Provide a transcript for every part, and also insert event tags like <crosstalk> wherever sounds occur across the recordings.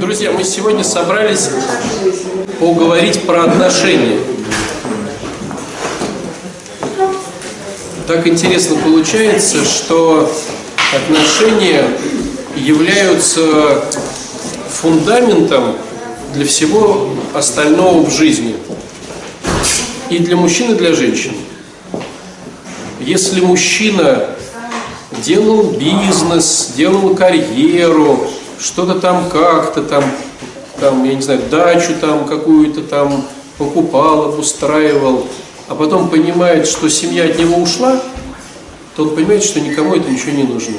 Друзья, мы сегодня собрались поговорить про отношения. Так интересно получается, что отношения являются фундаментом для всего остального в жизни. И для мужчин, и для женщин. Если мужчина делал бизнес, делал карьеру, что-то там как-то там, там, я не знаю, дачу там какую-то там покупал, обустраивал, а потом понимает, что семья от него ушла, то он понимает, что никому это ничего не нужно.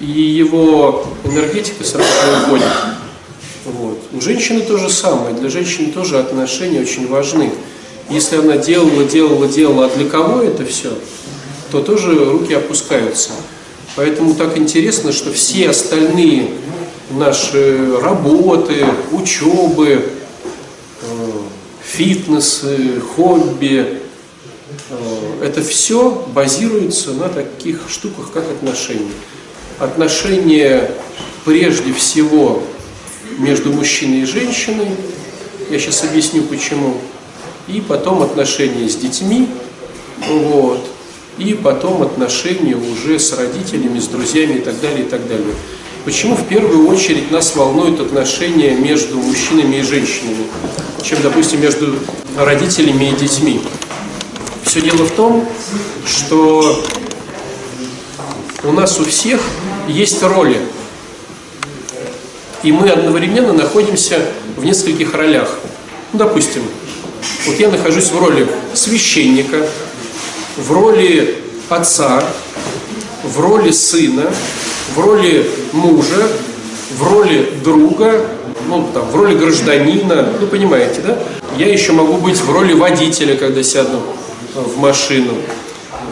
И его энергетика сразу уходит. Вот. У женщины то же самое. Для женщины тоже отношения очень важны. Если она делала, делала, делала, а для кого это все, то тоже руки опускаются. Поэтому так интересно, что все остальные наши работы, учебы, э, фитнесы, хобби, э, это все базируется на таких штуках, как отношения. Отношения прежде всего между мужчиной и женщиной, я сейчас объясню почему, и потом отношения с детьми, вот, и потом отношения уже с родителями, с друзьями и так далее, и так далее. Почему в первую очередь нас волнуют отношения между мужчинами и женщинами, чем, допустим, между родителями и детьми? Все дело в том, что у нас у всех есть роли, и мы одновременно находимся в нескольких ролях. Ну, допустим, вот я нахожусь в роли священника, в роли отца, в роли сына, в роли мужа, в роли друга, ну, там, в роли гражданина, ну, понимаете, да? Я еще могу быть в роли водителя, когда сяду в машину.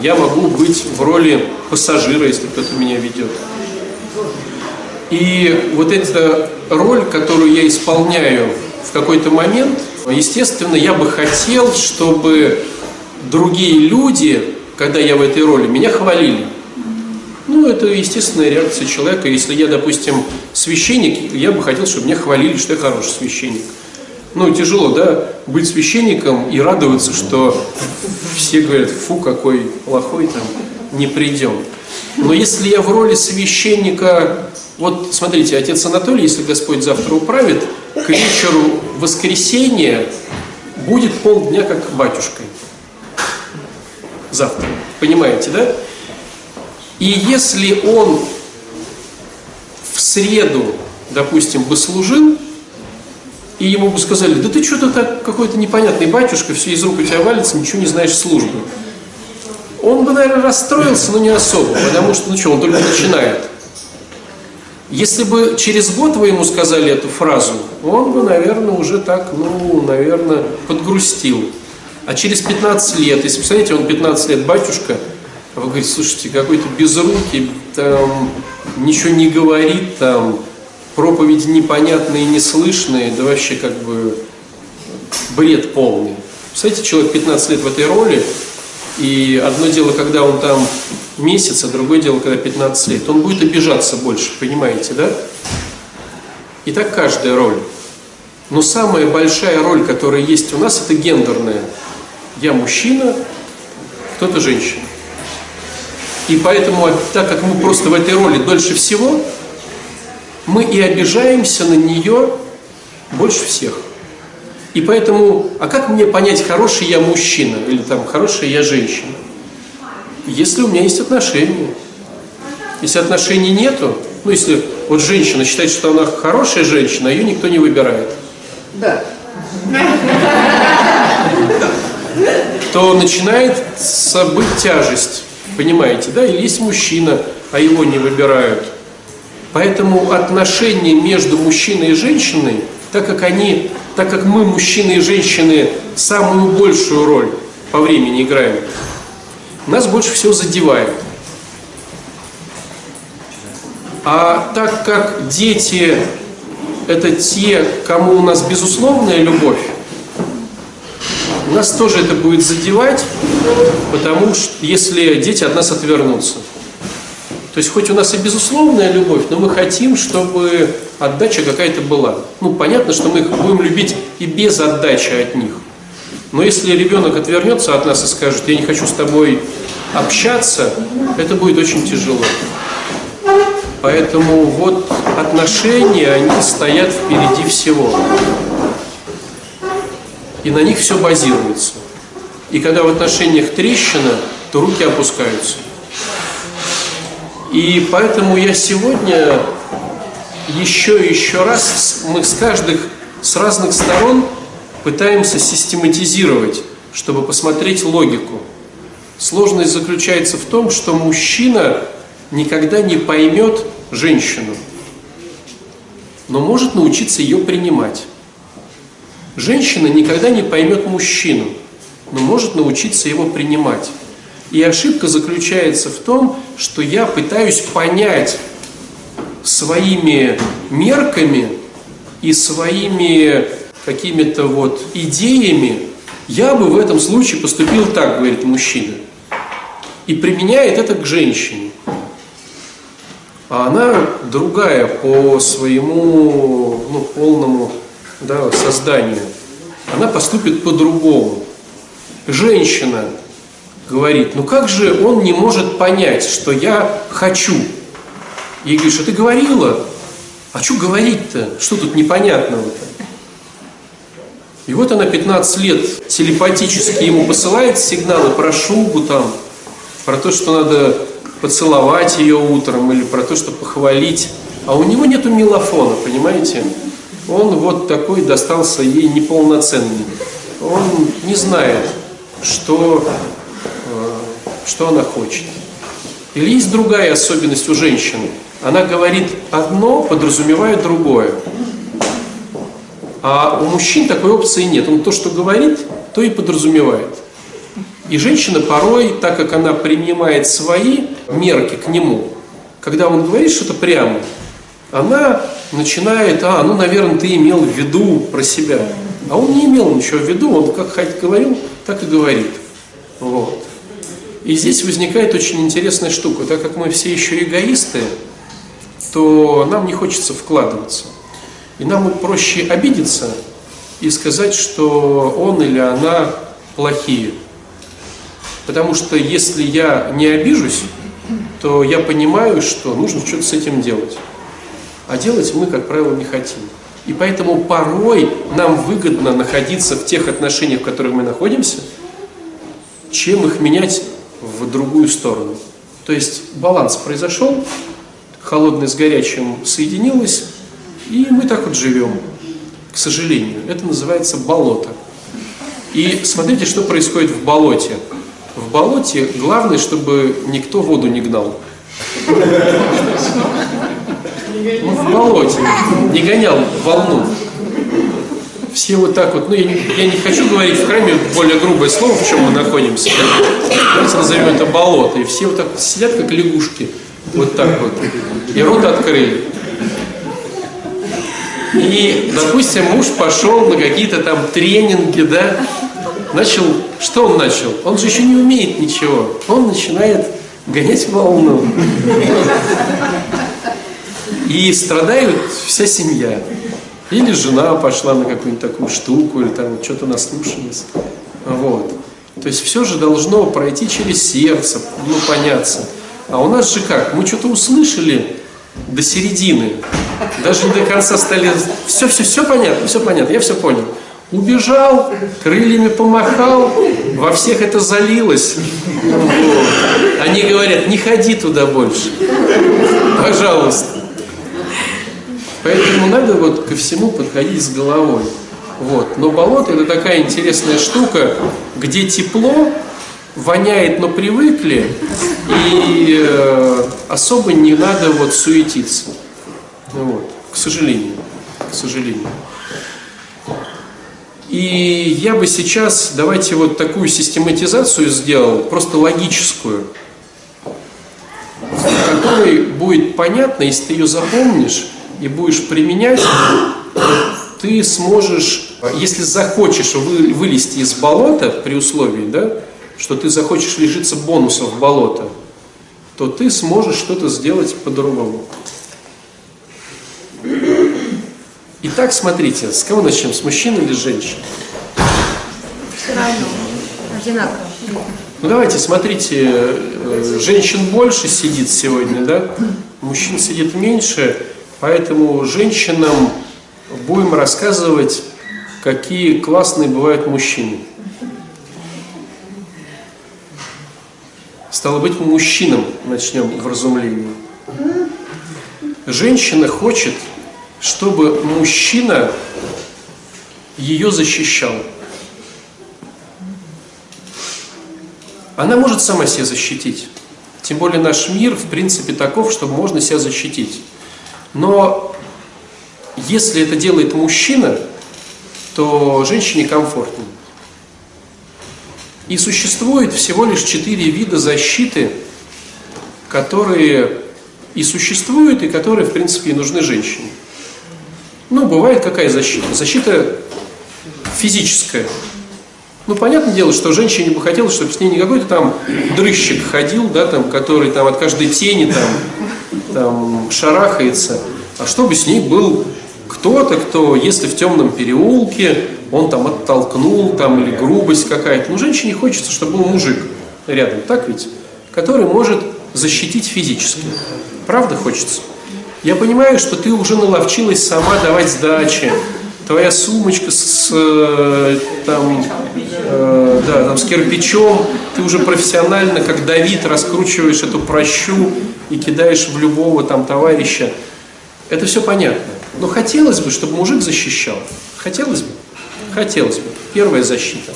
Я могу быть в роли пассажира, если кто-то меня ведет. И вот эта роль, которую я исполняю в какой-то момент, естественно, я бы хотел, чтобы другие люди, когда я в этой роли, меня хвалили. Ну, это естественная реакция человека. Если я, допустим, священник, я бы хотел, чтобы меня хвалили, что я хороший священник. Ну, тяжело, да, быть священником и радоваться, что все говорят, фу, какой плохой там, не придем. Но если я в роли священника, вот смотрите, отец Анатолий, если Господь завтра управит, к вечеру воскресенья будет полдня как батюшкой. Завтра. Понимаете, да? И если он в среду, допустим, бы служил, и ему бы сказали, да ты что-то так какой-то непонятный батюшка, все из рук у тебя валится, ничего не знаешь службы. Он бы, наверное, расстроился, но не особо, потому что, ну что, он только начинает. Если бы через год вы ему сказали эту фразу, он бы, наверное, уже так, ну, наверное, подгрустил. А через 15 лет, если, представляете, он 15 лет батюшка, вы говорите, слушайте, какой-то безрукий, там, ничего не говорит, там, проповеди непонятные, неслышные, да вообще как бы бред полный. Представляете, человек 15 лет в этой роли, и одно дело, когда он там месяц, а другое дело, когда 15 лет. Он будет обижаться больше, понимаете, да? И так каждая роль. Но самая большая роль, которая есть у нас, это гендерная. Я мужчина, кто-то женщина. И поэтому, так как мы просто в этой роли дольше всего, мы и обижаемся на нее больше всех. И поэтому, а как мне понять, хороший я мужчина или там хорошая я женщина? Если у меня есть отношения. Если отношений нету, ну если вот женщина считает, что она хорошая женщина, а ее никто не выбирает. Да. То начинает быть тяжесть. Понимаете, да? Или есть мужчина, а его не выбирают. Поэтому отношения между мужчиной и женщиной, так как они, так как мы, мужчины и женщины, самую большую роль по времени играем, нас больше всего задевает. А так как дети это те, кому у нас безусловная любовь, нас тоже это будет задевать, потому что если дети от нас отвернутся, то есть хоть у нас и безусловная любовь, но мы хотим, чтобы отдача какая-то была. Ну, понятно, что мы их будем любить и без отдачи от них. Но если ребенок отвернется от нас и скажет, я не хочу с тобой общаться, это будет очень тяжело. Поэтому вот отношения, они стоят впереди всего. И на них все базируется. И когда в отношениях трещина, то руки опускаются. И поэтому я сегодня еще и еще раз, мы с каждых, с разных сторон пытаемся систематизировать, чтобы посмотреть логику. Сложность заключается в том, что мужчина никогда не поймет женщину, но может научиться ее принимать. Женщина никогда не поймет мужчину, но может научиться его принимать. И ошибка заключается в том, что я пытаюсь понять своими мерками и своими какими-то вот идеями, я бы в этом случае поступил так, говорит мужчина. И применяет это к женщине. А она другая по своему ну, полному да, созданию. Она поступит по-другому. Женщина говорит, ну как же он не может понять, что я хочу? И говоришь, а ты говорила? А что говорить-то? Что тут непонятного-то? И вот она 15 лет телепатически ему посылает сигналы про шубу там, про то, что надо поцеловать ее утром или про то, что похвалить. А у него нету мелофона, понимаете? Он вот такой достался ей неполноценный. Он не знает, что что она хочет. Или есть другая особенность у женщины. Она говорит одно, подразумевает другое. А у мужчин такой опции нет. Он то, что говорит, то и подразумевает. И женщина порой, так как она принимает свои мерки к нему, когда он говорит что-то прямо, она начинает, а, ну, наверное, ты имел в виду про себя. А он не имел ничего в виду, он как говорил, так и говорит. Вот. И здесь возникает очень интересная штука. Так как мы все еще эгоисты, то нам не хочется вкладываться. И нам проще обидеться и сказать, что он или она плохие. Потому что если я не обижусь, то я понимаю, что нужно что-то с этим делать. А делать мы, как правило, не хотим. И поэтому порой нам выгодно находиться в тех отношениях, в которых мы находимся, чем их менять в другую сторону. То есть баланс произошел, холодное с горячим соединилось, и мы так вот живем, к сожалению. Это называется болото. И смотрите, что происходит в болоте. В болоте главное, чтобы никто воду не гнал. Ну, в болоте. Не гонял волну. Все вот так вот, ну я не, я не хочу говорить в храме более грубое слово, в чем мы находимся, давайте назовем это болото, и все вот так сидят как лягушки, вот так вот, и рот открыли. И, допустим, муж пошел на какие-то там тренинги, да, начал, что он начал? Он же еще не умеет ничего, он начинает гонять волну. И страдает вся семья. Или жена пошла на какую-нибудь такую штуку, или там что-то наслушалась. Вот. То есть все же должно пройти через сердце, ну, поняться. А у нас же как? Мы что-то услышали до середины, даже не до конца стали... Все, все, все понятно, все понятно, я все понял. Убежал, крыльями помахал, во всех это залилось. Они говорят, не ходи туда больше. Пожалуйста. Поэтому надо вот ко всему подходить с головой. Вот. Но болото это такая интересная штука, где тепло, воняет, но привыкли, и э, особо не надо вот суетиться. Вот. К сожалению. К сожалению. И я бы сейчас, давайте вот такую систематизацию сделал, просто логическую, которой будет понятно, если ты ее запомнишь, и будешь применять, ты сможешь, если захочешь вы, вылезти из болота при условии, да, что ты захочешь лишиться бонусов болота, то ты сможешь что-то сделать по-другому. Итак, смотрите, с кого начнем? С мужчин или с женщин? Одинаково. Ну давайте, смотрите, э, женщин больше сидит сегодня, да? Мужчин сидит меньше, поэтому женщинам будем рассказывать, какие классные бывают мужчины. Стало быть, мужчинам начнем в разумлении. Женщина хочет, чтобы мужчина ее защищал. Она может сама себя защитить. Тем более наш мир, в принципе, таков, чтобы можно себя защитить. Но если это делает мужчина, то женщине комфортнее. И существует всего лишь четыре вида защиты, которые и существуют, и которые, в принципе, и нужны женщине. Ну, бывает какая защита? Защита физическая. Ну, понятное дело, что женщине бы хотелось, чтобы с ней не какой-то там дрыщик ходил, да, там, который там от каждой тени там, там шарахается, а чтобы с ней был кто-то, кто, если в темном переулке, он там оттолкнул, там, или грубость какая-то. Ну, женщине хочется, чтобы был мужик рядом, так ведь? Который может защитить физически. Правда хочется? Я понимаю, что ты уже наловчилась сама давать сдачи. Твоя сумочка с, э, там, э, да, там, с кирпичом, ты уже профессионально, как Давид, раскручиваешь эту прощу и кидаешь в любого там товарища. Это все понятно. Но хотелось бы, чтобы мужик защищал. Хотелось бы? Хотелось бы. Первая защита.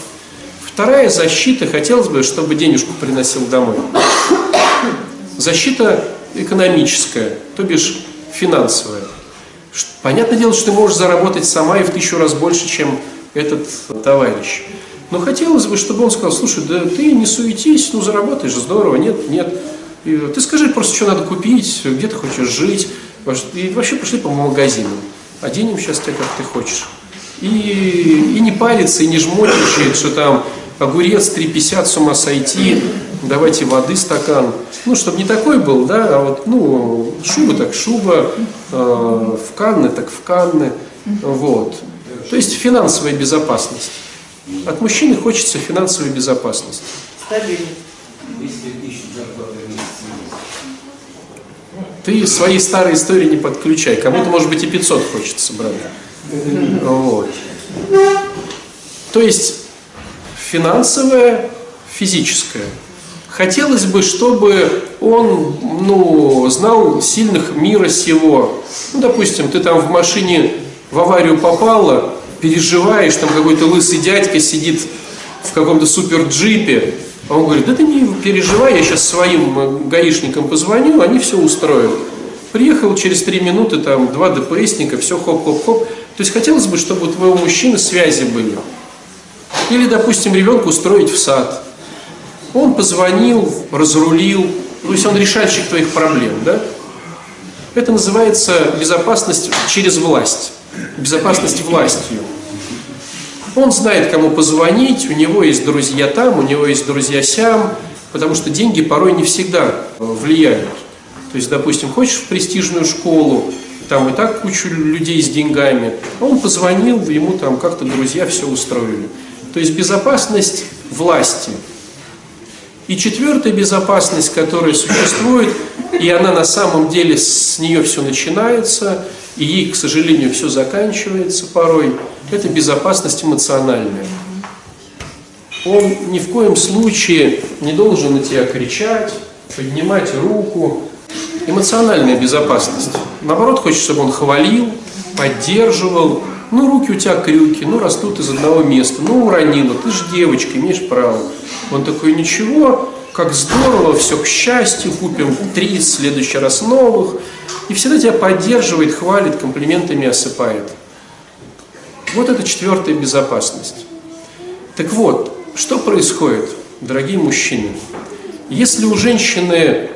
Вторая защита, хотелось бы, чтобы денежку приносил домой. Защита экономическая, то бишь финансовая. Понятное дело, что ты можешь заработать сама и в тысячу раз больше, чем этот товарищ. Но хотелось бы, чтобы он сказал, слушай, да ты не суетись, ну заработаешь, здорово, нет, нет. И ты скажи просто, что надо купить, где ты хочешь жить, и вообще пошли по магазинам. Оденем сейчас тебя, как ты хочешь. И, и не париться, и не жмотичать, что там огурец 3,50 с ума сойти, давайте воды стакан. Ну, чтобы не такой был, да, а вот, ну, шуба так шуба, э, в канны так в канны, вот. То есть финансовая безопасность. От мужчины хочется финансовой безопасности. Стабильность. Ты свои старые истории не подключай. Кому-то, может быть, и 500 хочется, брат. Вот. То есть финансовое, физическое. Хотелось бы, чтобы он ну, знал сильных мира сего. Ну, допустим, ты там в машине в аварию попала, переживаешь, там какой-то лысый дядька сидит в каком-то супер джипе, а он говорит, да ты не переживай, я сейчас своим э, гаишникам позвоню, они все устроят. Приехал через три минуты, там, два ДПСника, все хоп-хоп-хоп. То есть хотелось бы, чтобы у твоего мужчины связи были. Или, допустим, ребенка устроить в сад. Он позвонил, разрулил, то есть он решальщик твоих проблем, да? Это называется безопасность через власть, безопасность властью. Он знает, кому позвонить, у него есть друзья там, у него есть друзья сям, потому что деньги порой не всегда влияют. То есть, допустим, хочешь в престижную школу, там и так кучу людей с деньгами, он позвонил, ему там как-то друзья все устроили. То есть безопасность власти. И четвертая безопасность, которая существует, и она на самом деле с нее все начинается, и ей, к сожалению, все заканчивается порой, это безопасность эмоциональная. Он ни в коем случае не должен на тебя кричать, поднимать руку. Эмоциональная безопасность. Наоборот, хочет, чтобы он хвалил, поддерживал. Ну, руки у тебя крюки, ну, растут из одного места. Ну, уронила, ты же девочка, имеешь право. Он такой, ничего, как здорово, все к счастью, купим три, в следующий раз новых. И всегда тебя поддерживает, хвалит, комплиментами осыпает. Вот это четвертая безопасность. Так вот, что происходит, дорогие мужчины? Если у женщины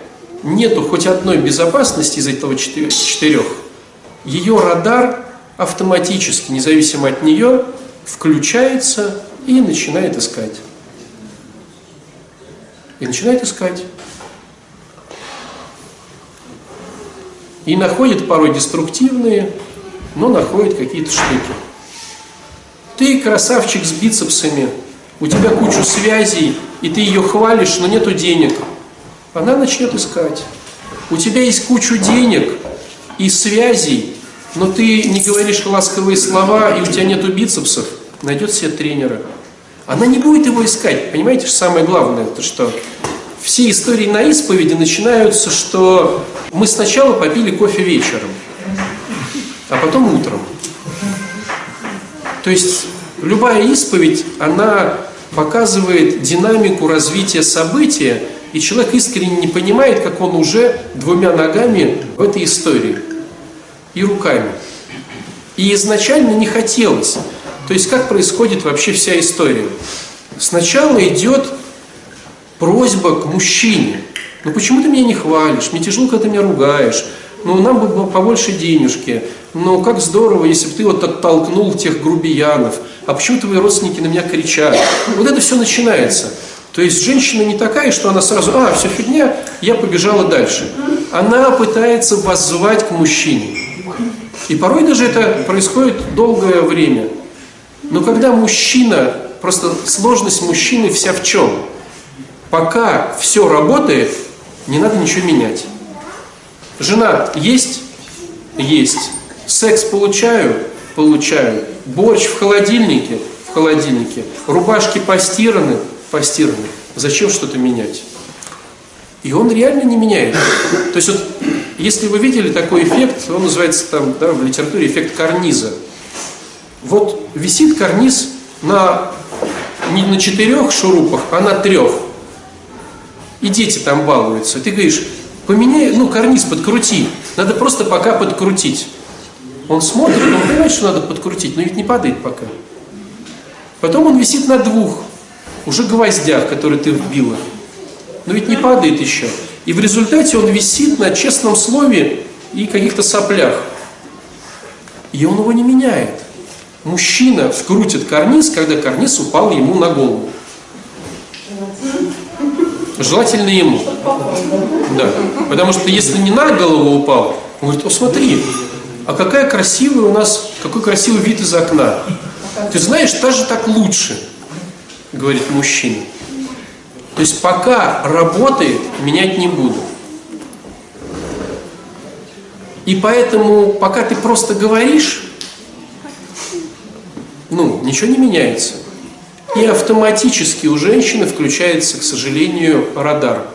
нету хоть одной безопасности из этого четырех, ее радар автоматически, независимо от нее, включается и начинает искать. И начинает искать. И находит порой деструктивные, но находит какие-то штуки. Ты красавчик с бицепсами, у тебя кучу связей, и ты ее хвалишь, но нету денег. Она начнет искать. У тебя есть кучу денег и связей, но ты не говоришь ласковые слова, и у тебя нету бицепсов, найдет себе тренера. Она не будет его искать. Понимаете, самое главное, это что все истории на исповеди начинаются, что мы сначала попили кофе вечером, а потом утром. То есть любая исповедь, она показывает динамику развития события, и человек искренне не понимает, как он уже двумя ногами в этой истории и руками. И изначально не хотелось. То есть как происходит вообще вся история? Сначала идет просьба к мужчине. Ну почему ты меня не хвалишь? Мне тяжело, когда ты меня ругаешь. Ну нам бы побольше денежки. Ну как здорово, если бы ты вот оттолкнул тех грубиянов. А почему твои родственники на меня кричат? Вот это все начинается. То есть женщина не такая, что она сразу, а, все фигня, я побежала дальше. Она пытается воззвать к мужчине. И порой даже это происходит долгое время. Но когда мужчина, просто сложность мужчины вся в чем? Пока все работает, не надо ничего менять. Жена есть? Есть. Секс получаю? Получаю. Борщ в холодильнике? В холодильнике. Рубашки постираны? Постираны. Зачем что-то менять? И он реально не меняет. То есть вот, если вы видели такой эффект, он называется там да, в литературе эффект карниза. Вот висит карниз на, не на четырех шурупах, а на трех. И дети там балуются. Ты говоришь, поменяй, ну, карниз подкрути. Надо просто пока подкрутить. Он смотрит, он понимает, что надо подкрутить, но ведь не падает пока. Потом он висит на двух, уже гвоздях, которые ты вбила. Но ведь не падает еще. И в результате он висит на честном слове и каких-то соплях. И он его не меняет. Мужчина вкрутит карниз, когда карниз упал ему на голову. Желательно ему. Да. Потому что если не на голову упал, он говорит, о смотри, а какая красивая у нас, какой красивый вид из окна. Ты знаешь, даже так лучше, говорит мужчина. То есть пока работает, менять не буду. И поэтому, пока ты просто говоришь, ну, ничего не меняется. И автоматически у женщины включается, к сожалению, радар.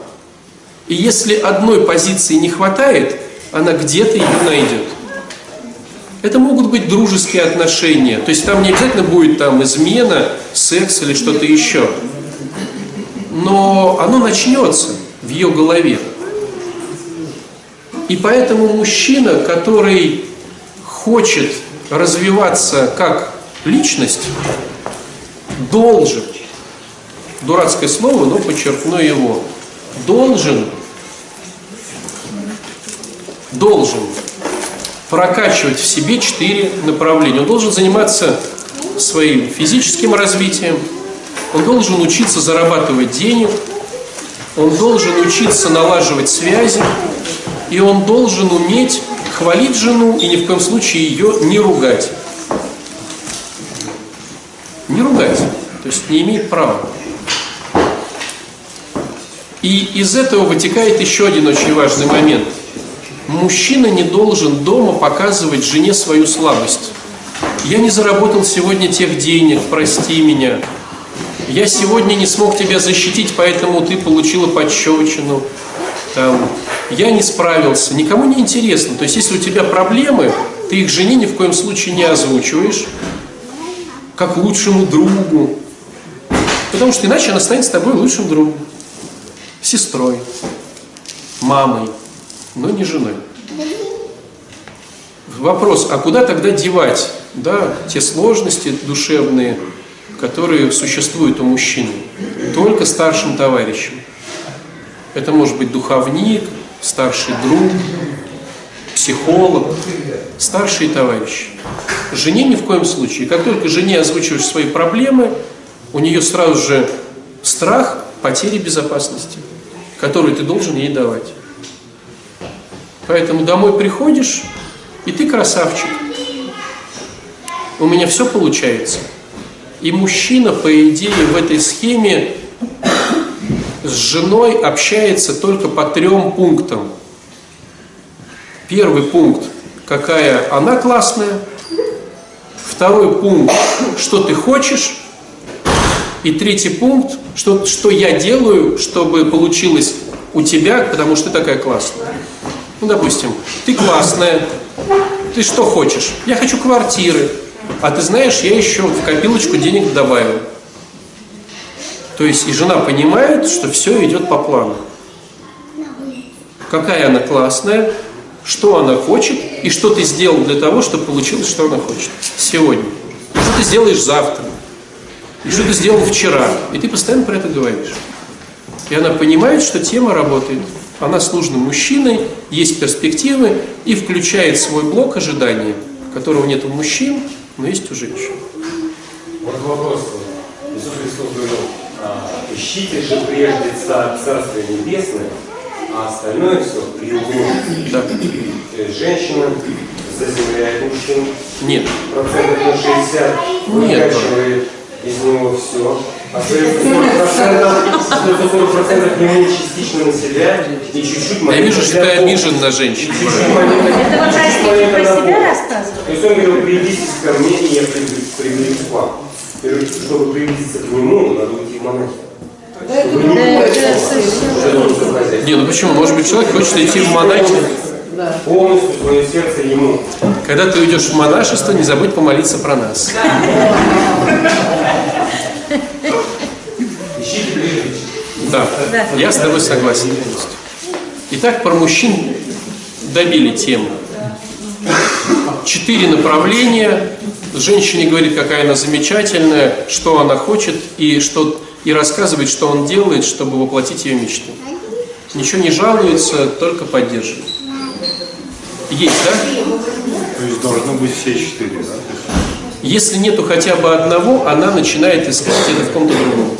И если одной позиции не хватает, она где-то ее найдет. Это могут быть дружеские отношения. То есть там не обязательно будет там измена, секс или что-то еще. Но оно начнется в ее голове. И поэтому мужчина, который хочет развиваться как личность, должен, дурацкое слово, но подчеркну его, должен, должен прокачивать в себе четыре направления. Он должен заниматься своим физическим развитием, он должен учиться зарабатывать денег, он должен учиться налаживать связи, и он должен уметь хвалить жену и ни в коем случае ее не ругать. Не ругать, то есть не имеет права. И из этого вытекает еще один очень важный момент – Мужчина не должен дома показывать жене свою слабость. Я не заработал сегодня тех денег, прости меня. Я сегодня не смог тебя защитить, поэтому ты получила подщечину. Там, я не справился. Никому не интересно. То есть, если у тебя проблемы, ты их жене ни в коем случае не озвучиваешь, как лучшему другу. Потому что иначе она станет с тобой лучшим другом, сестрой, мамой но не женой. Вопрос, а куда тогда девать да, те сложности душевные, которые существуют у мужчины? Только старшим товарищем. Это может быть духовник, старший друг, психолог, старший товарищ. Жене ни в коем случае. Как только жене озвучиваешь свои проблемы, у нее сразу же страх потери безопасности, который ты должен ей давать. Поэтому домой приходишь, и ты красавчик. У меня все получается. И мужчина, по идее, в этой схеме с женой общается только по трем пунктам. Первый пункт, какая она классная. Второй пункт, что ты хочешь. И третий пункт, что, что я делаю, чтобы получилось у тебя, потому что ты такая классная. Ну, допустим, ты классная, ты что хочешь? Я хочу квартиры. А ты знаешь, я еще в копилочку денег добавил. То есть и жена понимает, что все идет по плану. Какая она классная, что она хочет и что ты сделал для того, чтобы получилось, что она хочет сегодня. Что ты сделаешь завтра. И что ты сделал вчера. И ты постоянно про это говоришь. И она понимает, что тема работает. Она с нужным мужчиной, есть перспективы и включает свой блок ожидания, которого нет у мужчин, но есть у женщин. Вот вопрос. Иисус Христос говорил, «А, ищите же прежде Царствие Небесное, а остальное все приумножится. Да. То есть женщина заземляет мужчин Нет. процентов на 60, Нет. выкачивает из него все. Остается 40%, остается 40% к нему частично на себя и чуть-чуть Я вижу, что ты обижен на женщин. Это момента про себя Бога. рассказываете? То есть он говорил, приблизитесь ко мне, и я приближусь приближусь к вам. Чтобы приблизиться к нему, надо уйти в монахи. Не Да, Вот вот ну почему? Может быть, человек хочет идти в монахи. Полностью свое сердце ему. Когда ты уйдешь в монашество, не забудь помолиться про нас. Ищите Да, я с тобой согласен полностью. Итак, про мужчин добили тему. Четыре направления. Женщине говорит, какая она замечательная, что она хочет и, что, и рассказывает, что он делает, чтобы воплотить ее мечты. Ничего не жалуется, только поддерживает. Есть, да? То есть должно быть все четыре, да? Если нету хотя бы одного, она начинает искать это в ком-то другом.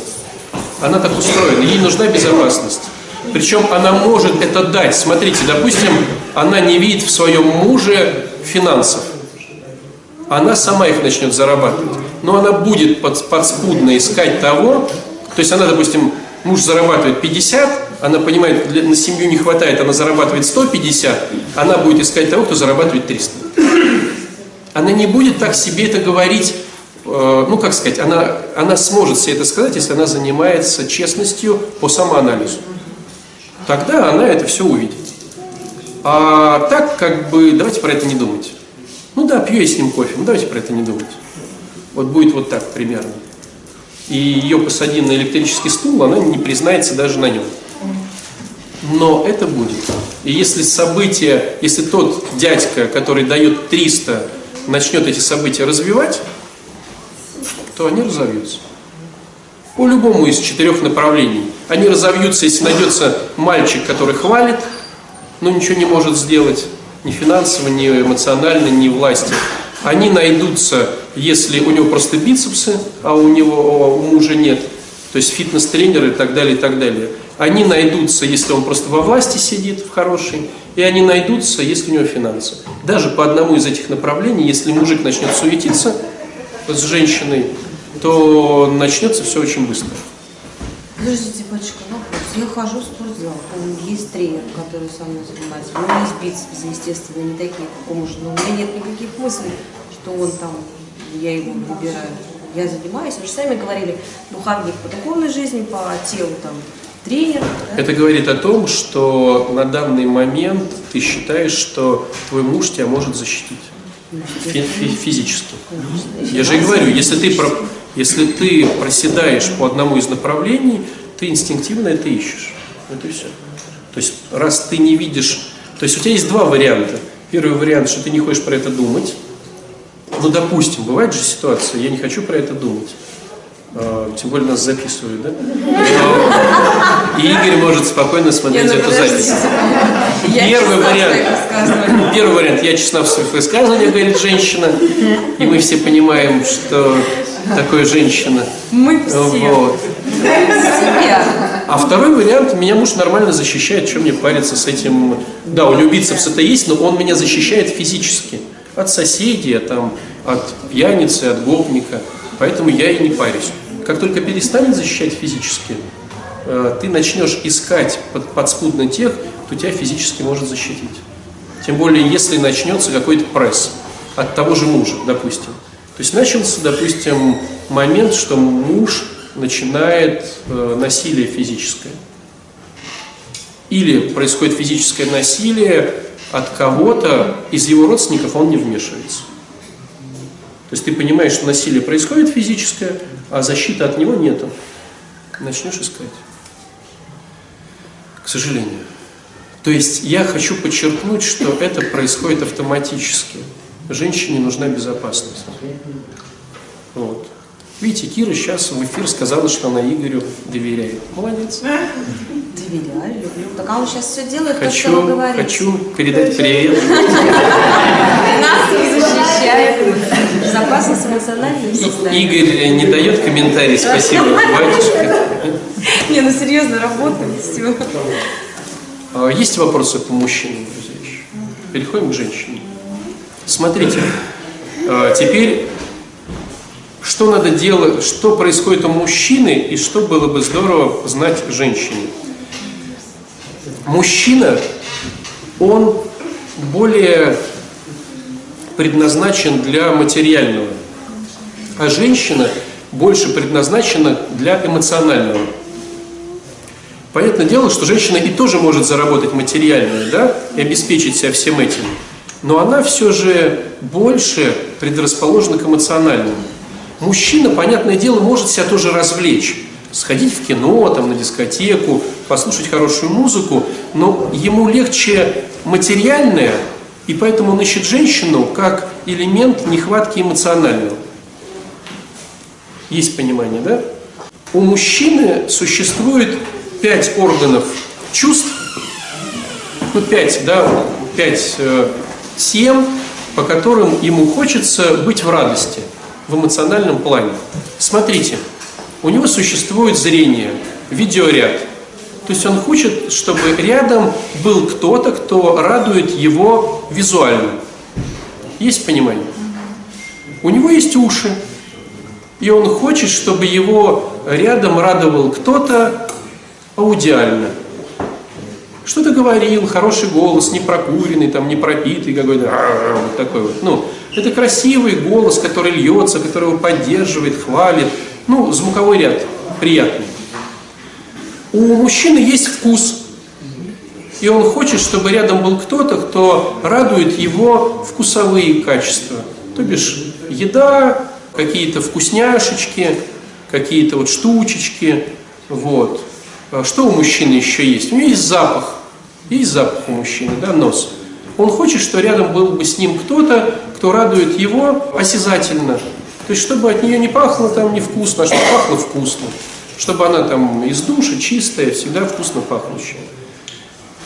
Она так устроена, ей нужна безопасность. Причем она может это дать. Смотрите, допустим, она не видит в своем муже финансов. Она сама их начнет зарабатывать. Но она будет под- подспудно искать того, то есть она, допустим, муж зарабатывает 50, она понимает, на семью не хватает, она зарабатывает 150, она будет искать того, кто зарабатывает 300 она не будет так себе это говорить, ну как сказать, она, она сможет себе это сказать, если она занимается честностью по самоанализу. Тогда она это все увидит. А так, как бы, давайте про это не думать. Ну да, пью я с ним кофе, ну давайте про это не думать. Вот будет вот так примерно. И ее посади на электрический стул, она не признается даже на нем. Но это будет. И если события, если тот дядька, который дает 300, начнет эти события развивать, то они разовьются. По любому из четырех направлений. Они разовьются, если найдется мальчик, который хвалит, но ничего не может сделать, ни финансово, ни эмоционально, ни власти. Они найдутся, если у него просто бицепсы, а у него у мужа нет, то есть фитнес-тренеры и так далее, и так далее. Они найдутся, если он просто во власти сидит, в хорошей, и они найдутся, если у него финансы. Даже по одному из этих направлений, если мужик начнет суетиться с женщиной, то начнется все очень быстро. Подождите, батюшка, вопрос. Я хожу в спортзал, там есть тренер, который со мной занимается. У меня есть бицепсы, естественно, не такие, как у мужа, но у меня нет никаких мыслей, что он там, я его выбираю. Я занимаюсь, вы же сами говорили, духовник по духовной жизни, по телу там тренер. да? Это говорит о том, что на данный момент ты считаешь, что твой муж тебя может защитить фи- фи- физически. Я же и говорю, если ты, про- если ты проседаешь по одному из направлений, ты инстинктивно это ищешь. Это и все. То есть, раз ты не видишь... То есть, у тебя есть два варианта. Первый вариант, что ты не хочешь про это думать. Ну, допустим, бывает же ситуация, я не хочу про это думать. А, Тем более нас записывают, да? И Игорь может спокойно смотреть Не, ну эту запись. Первый вариант. Первый вариант. Я честна в своих высказываниях, говорит женщина. И мы все понимаем, что такое женщина. Мы все. Вот. А второй вариант, меня муж нормально защищает, чем мне париться с этим. Да, у него бицепс это есть, но он меня защищает физически. От соседей, там, от пьяницы, от гопника. Поэтому я и не парюсь. Как только перестанет защищать физически, э, ты начнешь искать под, подспудно тех, кто тебя физически может защитить. Тем более, если начнется какой-то пресс от того же мужа, допустим. То есть начался, допустим, момент, что муж начинает э, насилие физическое. Или происходит физическое насилие от кого-то из его родственников, он не вмешивается. То есть ты понимаешь, что насилие происходит физическое, а защиты от него нету. Начнешь искать. К сожалению. То есть я хочу подчеркнуть, что это происходит автоматически. Женщине нужна безопасность. Вот. Видите, Кира сейчас в эфир сказала, что она Игорю доверяет. Молодец. Доверяю, люблю. Так а он сейчас все делает, то, что Хочу, вы говорите. хочу передать привет. Нас защищает. Безопасность эмоционального состояния. Игорь не дает комментарий, спасибо, батюшка. Не, ну серьезно, работаем, все. А, Есть вопросы по мужчинам, друзья? еще? Переходим к женщине. Смотрите, а, теперь что надо делать, что происходит у мужчины и что было бы здорово знать женщине. Мужчина, он более предназначен для материального, а женщина больше предназначена для эмоционального. Понятное дело, что женщина и тоже может заработать материальную, да, и обеспечить себя всем этим. Но она все же больше предрасположена к эмоциональному. Мужчина, понятное дело, может себя тоже развлечь. Сходить в кино, там, на дискотеку, послушать хорошую музыку, но ему легче материальное, и поэтому он ищет женщину как элемент нехватки эмоционального. Есть понимание, да? У мужчины существует пять органов чувств, ну пять, да, пять э, тем, по которым ему хочется быть в радости, в эмоциональном плане. Смотрите, у него существует зрение, видеоряд. То есть он хочет, чтобы рядом был кто-то, кто радует его визуально. Есть понимание? У него есть уши, и он хочет, чтобы его рядом радовал кто-то аудиально. Что-то говорил, хороший голос, не прокуренный, там, не пропитый какой-то, «А-а-а», вот такой вот. Ну, это красивый голос, который льется, который его поддерживает, хвалит. Ну, звуковой ряд приятный. У мужчины есть вкус, и он хочет, чтобы рядом был кто-то, кто радует его вкусовые качества. То бишь еда, какие-то вкусняшечки, какие-то вот штучечки, вот. А Что у мужчины еще есть? У него есть запах. Есть запах у мужчины, да, нос. Он хочет, что рядом был бы с ним кто-то, кто радует его осязательно. То есть, чтобы от нее не пахло там невкусно, а чтобы пахло вкусно. Чтобы она там из души чистая, всегда вкусно пахнущая.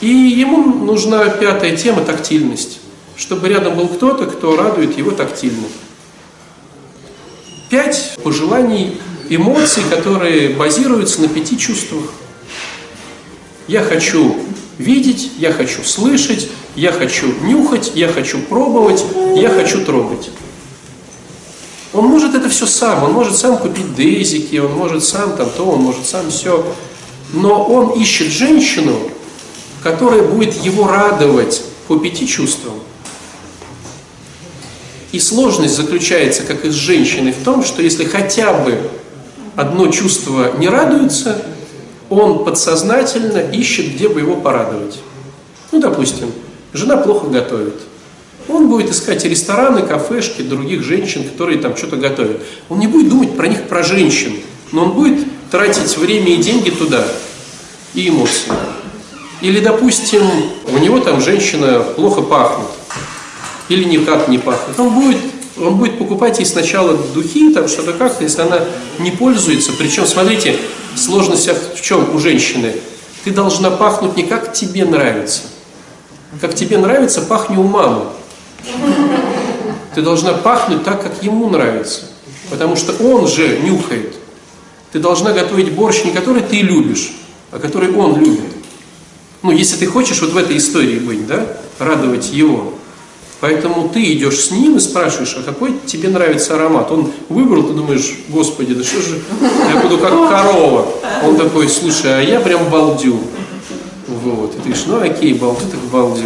И ему нужна пятая тема – тактильность. Чтобы рядом был кто-то, кто радует его тактильно. Пять пожеланий, эмоций, которые базируются на пяти чувствах. Я хочу видеть, я хочу слышать, я хочу нюхать, я хочу пробовать, я хочу трогать. Он может это все сам, он может сам купить дезики, он может сам там то, он может сам все. Но он ищет женщину, которая будет его радовать по пяти чувствам. И сложность заключается, как и с женщиной, в том, что если хотя бы одно чувство не радуется, он подсознательно ищет, где бы его порадовать. Ну, допустим, жена плохо готовит. Он будет искать рестораны, кафешки, других женщин, которые там что-то готовят. Он не будет думать про них, про женщин, но он будет тратить время и деньги туда, и эмоции. Или, допустим, у него там женщина плохо пахнет, или никак не пахнет. Он будет, он будет покупать ей сначала духи, там что-то как-то, если она не пользуется. Причем, смотрите, сложность в чем у женщины? Ты должна пахнуть не как тебе нравится. Как тебе нравится, пахни у мамы. Ты должна пахнуть так, как ему нравится. Потому что он же нюхает. Ты должна готовить борщ, не который ты любишь, а который он любит. Ну, если ты хочешь вот в этой истории быть, да, радовать его. Поэтому ты идешь с ним и спрашиваешь, а какой тебе нравится аромат? Он выбрал, ты думаешь, господи, да что же, я буду как корова. Он такой, слушай, а я прям балдю. Вот. И ты говоришь, ну окей, балдю, так балдю.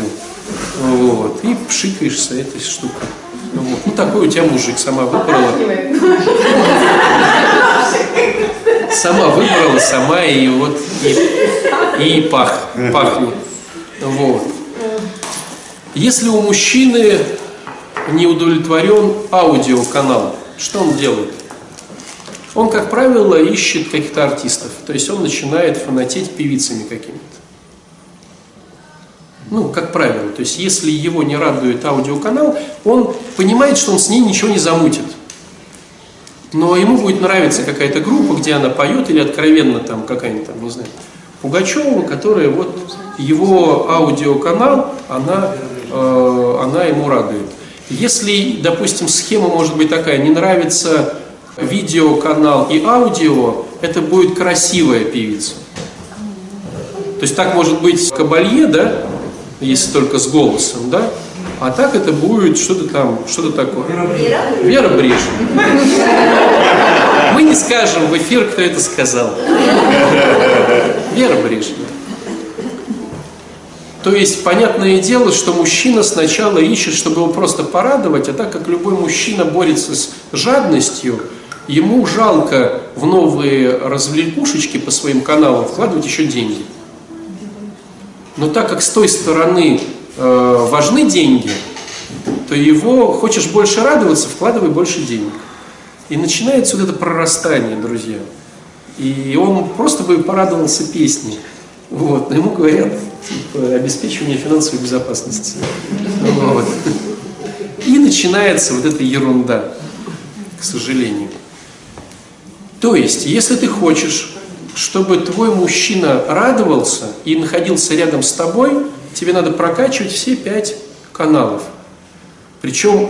Вот. И пшикаешься этой штукой. Вот. Ну такой у тебя мужик сама выбрала. Сама выбрала, сама и вот и, и пах, пахнет. Вот. Если у мужчины не удовлетворен аудиоканал, что он делает? Он, как правило, ищет каких-то артистов. То есть он начинает фанатеть певицами какими-то. Ну, как правило. То есть если его не радует аудиоканал, он понимает, что он с ней ничего не замутит. Но ему будет нравиться какая-то группа, где она поет, или откровенно там какая-нибудь там, не знаю, Пугачева, которая вот его аудиоканал, она, она ему радует. Если, допустим, схема может быть такая, не нравится видеоканал и аудио, это будет красивая певица. То есть так может быть кабалье, да, если только с голосом, да, а так это будет что-то там, что-то такое. Вера? Вера Брежнева. Мы не скажем в эфир, кто это сказал. Вера Брежнева. То есть, понятное дело, что мужчина сначала ищет, чтобы его просто порадовать, а так как любой мужчина борется с жадностью, ему жалко в новые развлекушечки по своим каналам вкладывать еще деньги. Но так как с той стороны э, важны деньги, то его хочешь больше радоваться, вкладывай больше денег. И начинается вот это прорастание, друзья. И он просто бы порадовался песней. Вот. Но ему говорят, типа, обеспечивание финансовой безопасности. Вот. И начинается вот эта ерунда, к сожалению. То есть, если ты хочешь чтобы твой мужчина радовался и находился рядом с тобой, тебе надо прокачивать все пять каналов. Причем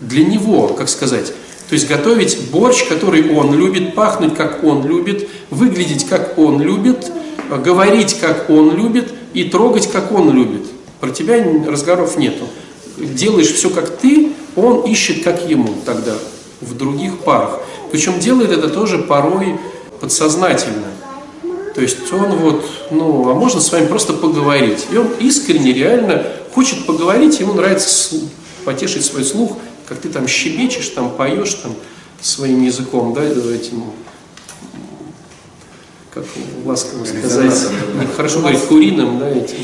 для него, как сказать, то есть готовить борщ, который он любит, пахнуть, как он любит, выглядеть, как он любит, говорить, как он любит и трогать, как он любит. Про тебя разговоров нету. Делаешь все, как ты, он ищет, как ему тогда в других парах. Причем делает это тоже порой подсознательно. То есть он вот, ну, а можно с вами просто поговорить. И он искренне, реально хочет поговорить, ему нравится потешить свой слух, как ты там щебечешь, там поешь там своим языком, да, этим, как ласково сказать, хорошо говорить, куриным, да, этим,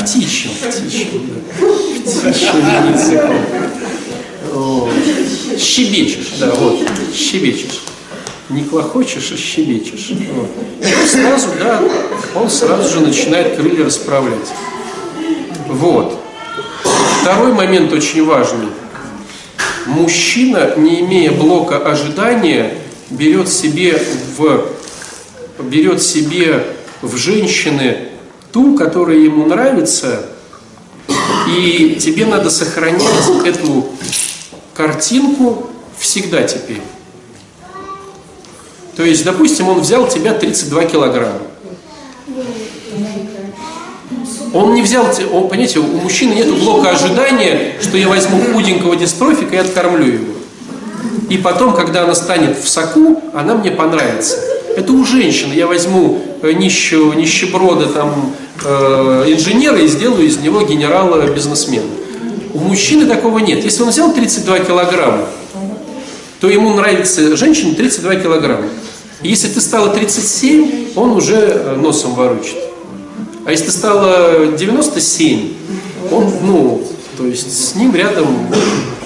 птичьим, птичьим, да, птичьим языком. О, щебечешь, да, вот, щебечешь не клохочешь, а щебечешь. Вот. И сразу, да, он сразу же начинает крылья расправлять. Вот. Второй момент очень важный. Мужчина, не имея блока ожидания, берет себе в, берет себе в женщины ту, которая ему нравится, и тебе надо сохранять эту картинку всегда теперь. То есть, допустим, он взял тебя 32 килограмма. Он не взял, он, понимаете, у мужчины нет блока ожидания, что я возьму худенького дистрофика и откормлю его. И потом, когда она станет в соку, она мне понравится. Это у женщины. Я возьму э, нищего, нищеброда там, э, инженера и сделаю из него генерала-бизнесмена. У мужчины такого нет. Если он взял 32 килограмма, то ему нравится женщине 32 килограмма. Если ты стала 37, он уже э, носом ворочит. А если ты стала 97, он, ну, то есть с ним рядом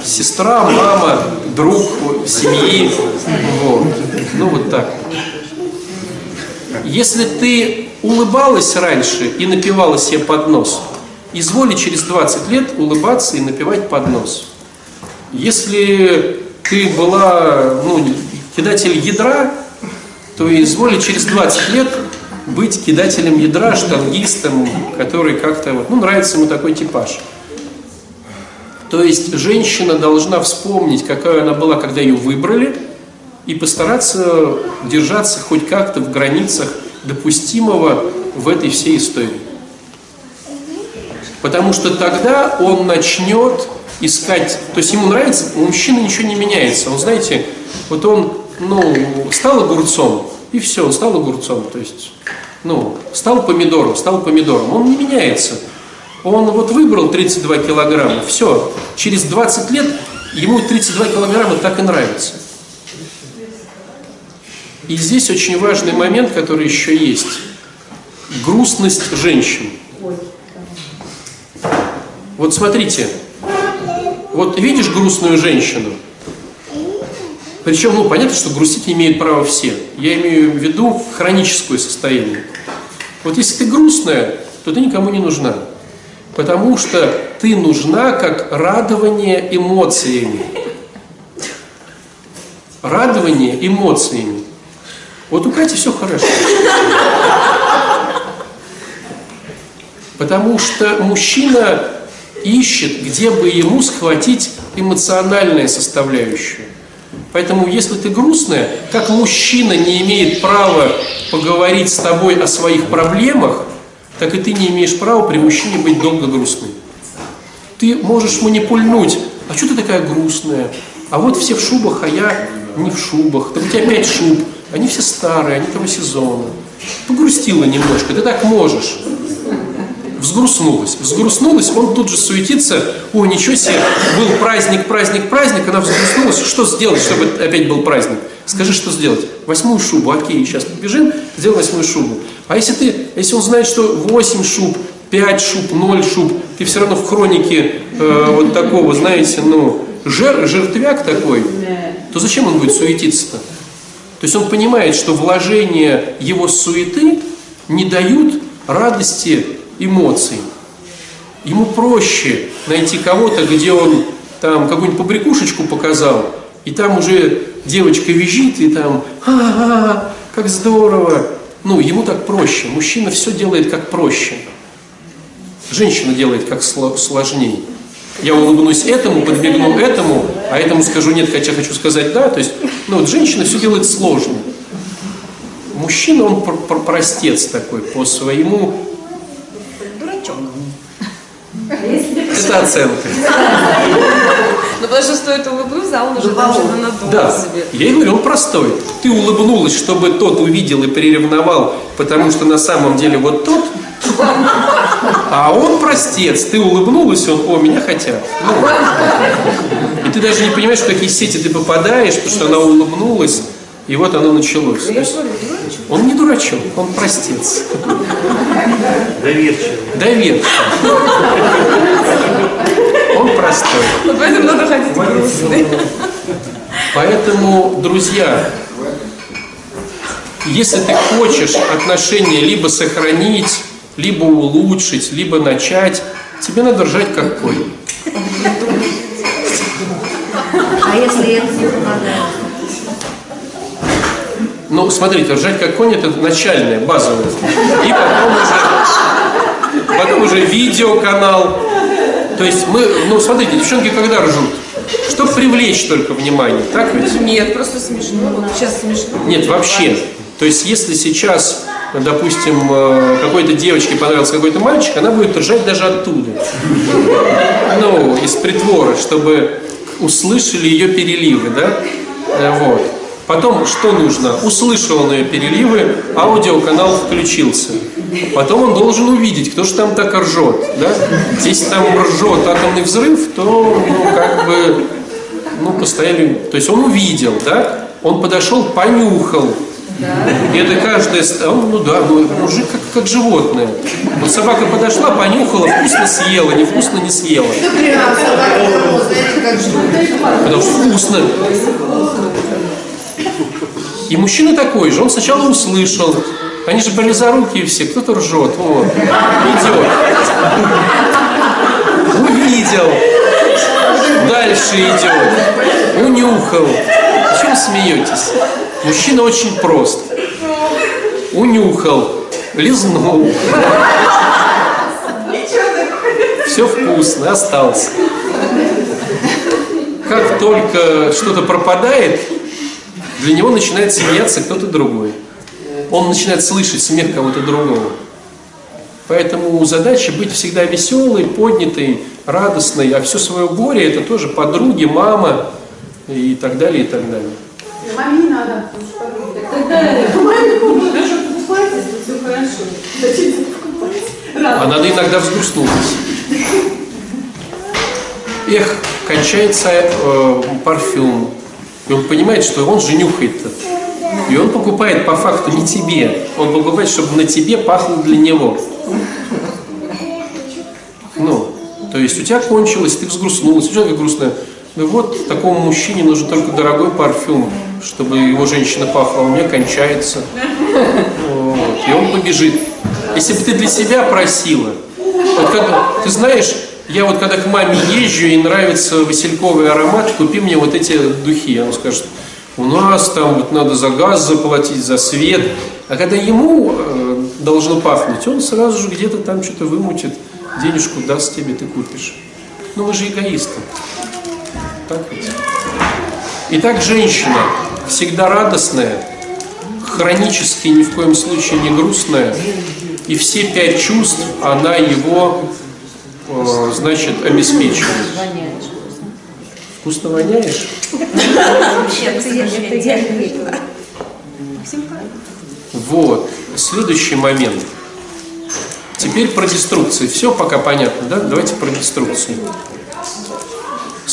сестра, мама, друг семьи. Вот. Ну вот так. Если ты улыбалась раньше и напивала себе под нос, изволи через 20 лет улыбаться и напивать под нос. Если ты была ну, кидатель ядра, то изволи через 20 лет быть кидателем ядра, штангистом, который как-то вот, ну, нравится ему такой типаж. То есть женщина должна вспомнить, какая она была, когда ее выбрали, и постараться держаться хоть как-то в границах допустимого в этой всей истории. Потому что тогда он начнет искать, то есть ему нравится, у мужчины ничего не меняется. Он, знаете, вот он, ну, стал огурцом, и все, он стал огурцом. То есть, ну, стал помидором, стал помидором. Он не меняется. Он вот выбрал 32 килограмма, все, через 20 лет ему 32 килограмма так и нравится. И здесь очень важный момент, который еще есть. Грустность женщин. Вот смотрите, вот видишь грустную женщину, причем, ну, понятно, что грустить имеют право все. Я имею в виду хроническое состояние. Вот если ты грустная, то ты никому не нужна. Потому что ты нужна как радование эмоциями. Радование эмоциями. Вот у Кати все хорошо. Потому что мужчина ищет, где бы ему схватить эмоциональную составляющую. Поэтому, если ты грустная, как мужчина не имеет права поговорить с тобой о своих проблемах, так и ты не имеешь права при мужчине быть долго грустной. Ты можешь манипульнуть. А что ты такая грустная? А вот все в шубах, а я не в шубах. Так у тебя пять шуб. Они все старые, они того сезона. Погрустила немножко, ты так можешь. Взгрустнулась. Взгрустнулась, он тут же суетится. О, ничего себе, был праздник, праздник, праздник. Она взгрустнулась. Что сделать, чтобы опять был праздник? Скажи, что сделать? Восьмую шубу, окей, сейчас побежим, сделай восьмую шубу. А если ты, если он знает, что 8 шуб, 5 шуб, 0 шуб, ты все равно в хронике э, вот такого, знаете, ну, жер, жертвяк такой, то зачем он будет суетиться-то? То есть он понимает, что вложения его суеты не дают радости эмоций. Ему проще найти кого-то, где он там какую-нибудь побрякушечку показал, и там уже девочка визжит, и там, ага, как здорово. Ну, ему так проще. Мужчина все делает как проще. Женщина делает как сложнее. Я улыбнусь этому, подбегну этому, а этому скажу нет, хотя хочу сказать да. То есть, ну, вот женщина все делает сложно. Мужчина, он пр пр простец такой по своему... Дурачок. Это оценка. Ну потому что стоит улыбнуться, а он уже там что-то надумал Да, себе. я и говорю, он простой. Ты улыбнулась, чтобы тот увидел и приревновал, потому что на самом деле вот тот, а он простец. Ты улыбнулась, он, о, меня хотят. Ну, и ты даже не понимаешь, в какие сети ты попадаешь, потому что она улыбнулась, и вот оно началось. Есть он не дурачок, он простец. Доверчивый. Доверчивый. Он простой. Вот поэтому надо ходить грустный. Поэтому, друзья, если ты хочешь отношения либо сохранить, либо улучшить, либо начать, тебе надо ржать как конь. А если не помогает? Ну, смотрите, ржать как конь это начальное, базовое. И потом уже, потом уже видеоканал. То есть мы, ну, смотрите, девчонки когда ржут? Чтобы привлечь только внимание, так ведь? Нет, просто смешно. Вот сейчас смешно. Нет, вообще. То есть, если сейчас, допустим, э, какой-то девочке понравился какой-то мальчик, она будет ржать даже оттуда. Ну, из притвора, чтобы услышали ее переливы, да? Э, Вот. Потом, что нужно? Услышал он ее переливы, аудиоканал включился. Потом он должен увидеть, кто же там так ржет, да? Если там ржет атомный взрыв, то, ну, как бы, ну, постояли, то есть он увидел, да? Он подошел, понюхал, и это каждое... ст- а он, Ну да, ну, мужик как, как животное. Вот собака подошла, понюхала, вкусно съела, невкусно не съела. Потому что вкусно. И мужчина такой же, он сначала услышал, они же близорукие все, кто-то ржет, вот, идет. Увидел, дальше идет, унюхал. О чем смеетесь? Мужчина очень прост. Унюхал, лизнул. Все вкусно, остался. Как только что-то пропадает, для него начинает смеяться кто-то другой. он начинает слышать смех кого-то другого. Поэтому задача быть всегда веселой, поднятой, радостной, а все свое горе это тоже подруги, мама и так далее, и так далее. Маме не надо. Маме даже покупайте, все хорошо. Зачем покупать? А надо иногда взгрустнуть. Эх, кончается э, парфюм. И он понимает, что он же нюхает-то. И он покупает по факту не тебе. Он покупает, чтобы на тебе пахло для него. Ну, то есть у тебя кончилось, ты взгрустнулась, у человека грустная. Ну вот, такому мужчине нужен только дорогой парфюм, чтобы его женщина пахла, у меня кончается. Вот, и он побежит. Если бы ты для себя просила, вот как, ты знаешь, я вот когда к маме езжу, и нравится васильковый аромат, купи мне вот эти духи. Он скажет, у нас там вот надо за газ заплатить, за свет. А когда ему э, должно пахнуть, он сразу же где-то там что-то вымутит, денежку даст тебе, ты купишь. Но мы же эгоисты. Так? Итак, женщина всегда радостная, хронически ни в коем случае не грустная, и все пять чувств она его, э, значит, обеспечивает. Вкусно воняешь? Вот. Следующий момент. Теперь про деструкцию. Все пока понятно, да? Давайте про деструкцию.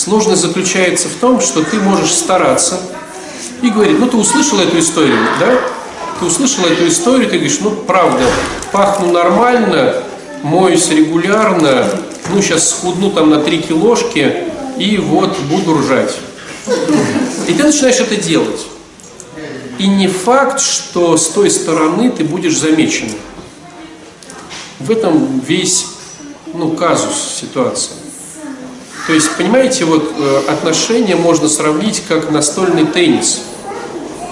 Сложность заключается в том, что ты можешь стараться и говорить, ну ты услышал эту историю, да? Ты услышал эту историю, ты говоришь, ну правда, пахну нормально, моюсь регулярно, ну сейчас схудну там на 3 килошки и вот буду ржать. И ты начинаешь это делать. И не факт, что с той стороны ты будешь замечен. В этом весь ну, казус ситуации. То есть, понимаете, вот э, отношения можно сравнить как настольный теннис.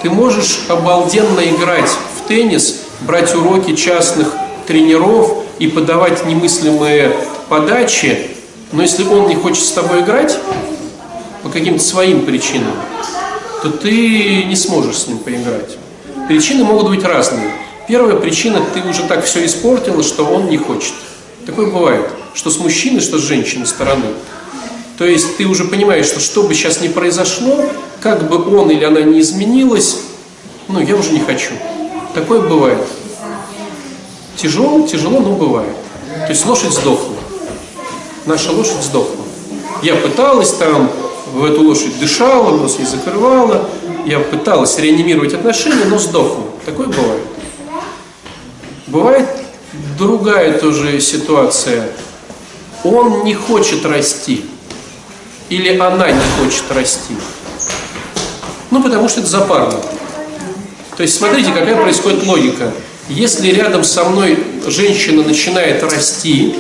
Ты можешь обалденно играть в теннис, брать уроки частных тренеров и подавать немыслимые подачи, но если он не хочет с тобой играть по каким-то своим причинам, то ты не сможешь с ним поиграть. Причины могут быть разные. Первая причина, ты уже так все испортила, что он не хочет. Такое бывает, что с мужчиной, что с женщиной стороны. То есть ты уже понимаешь, что что бы сейчас ни произошло, как бы он или она не изменилась, ну, я уже не хочу. Такое бывает. Тяжело, тяжело, но бывает. То есть лошадь сдохла. Наша лошадь сдохла. Я пыталась там, в эту лошадь дышала, нос не закрывала. Я пыталась реанимировать отношения, но сдохла. Такое бывает. Бывает другая тоже ситуация. Он не хочет расти. Или она не хочет расти. Ну, потому что это запарно. То есть, смотрите, какая происходит логика. Если рядом со мной женщина начинает расти,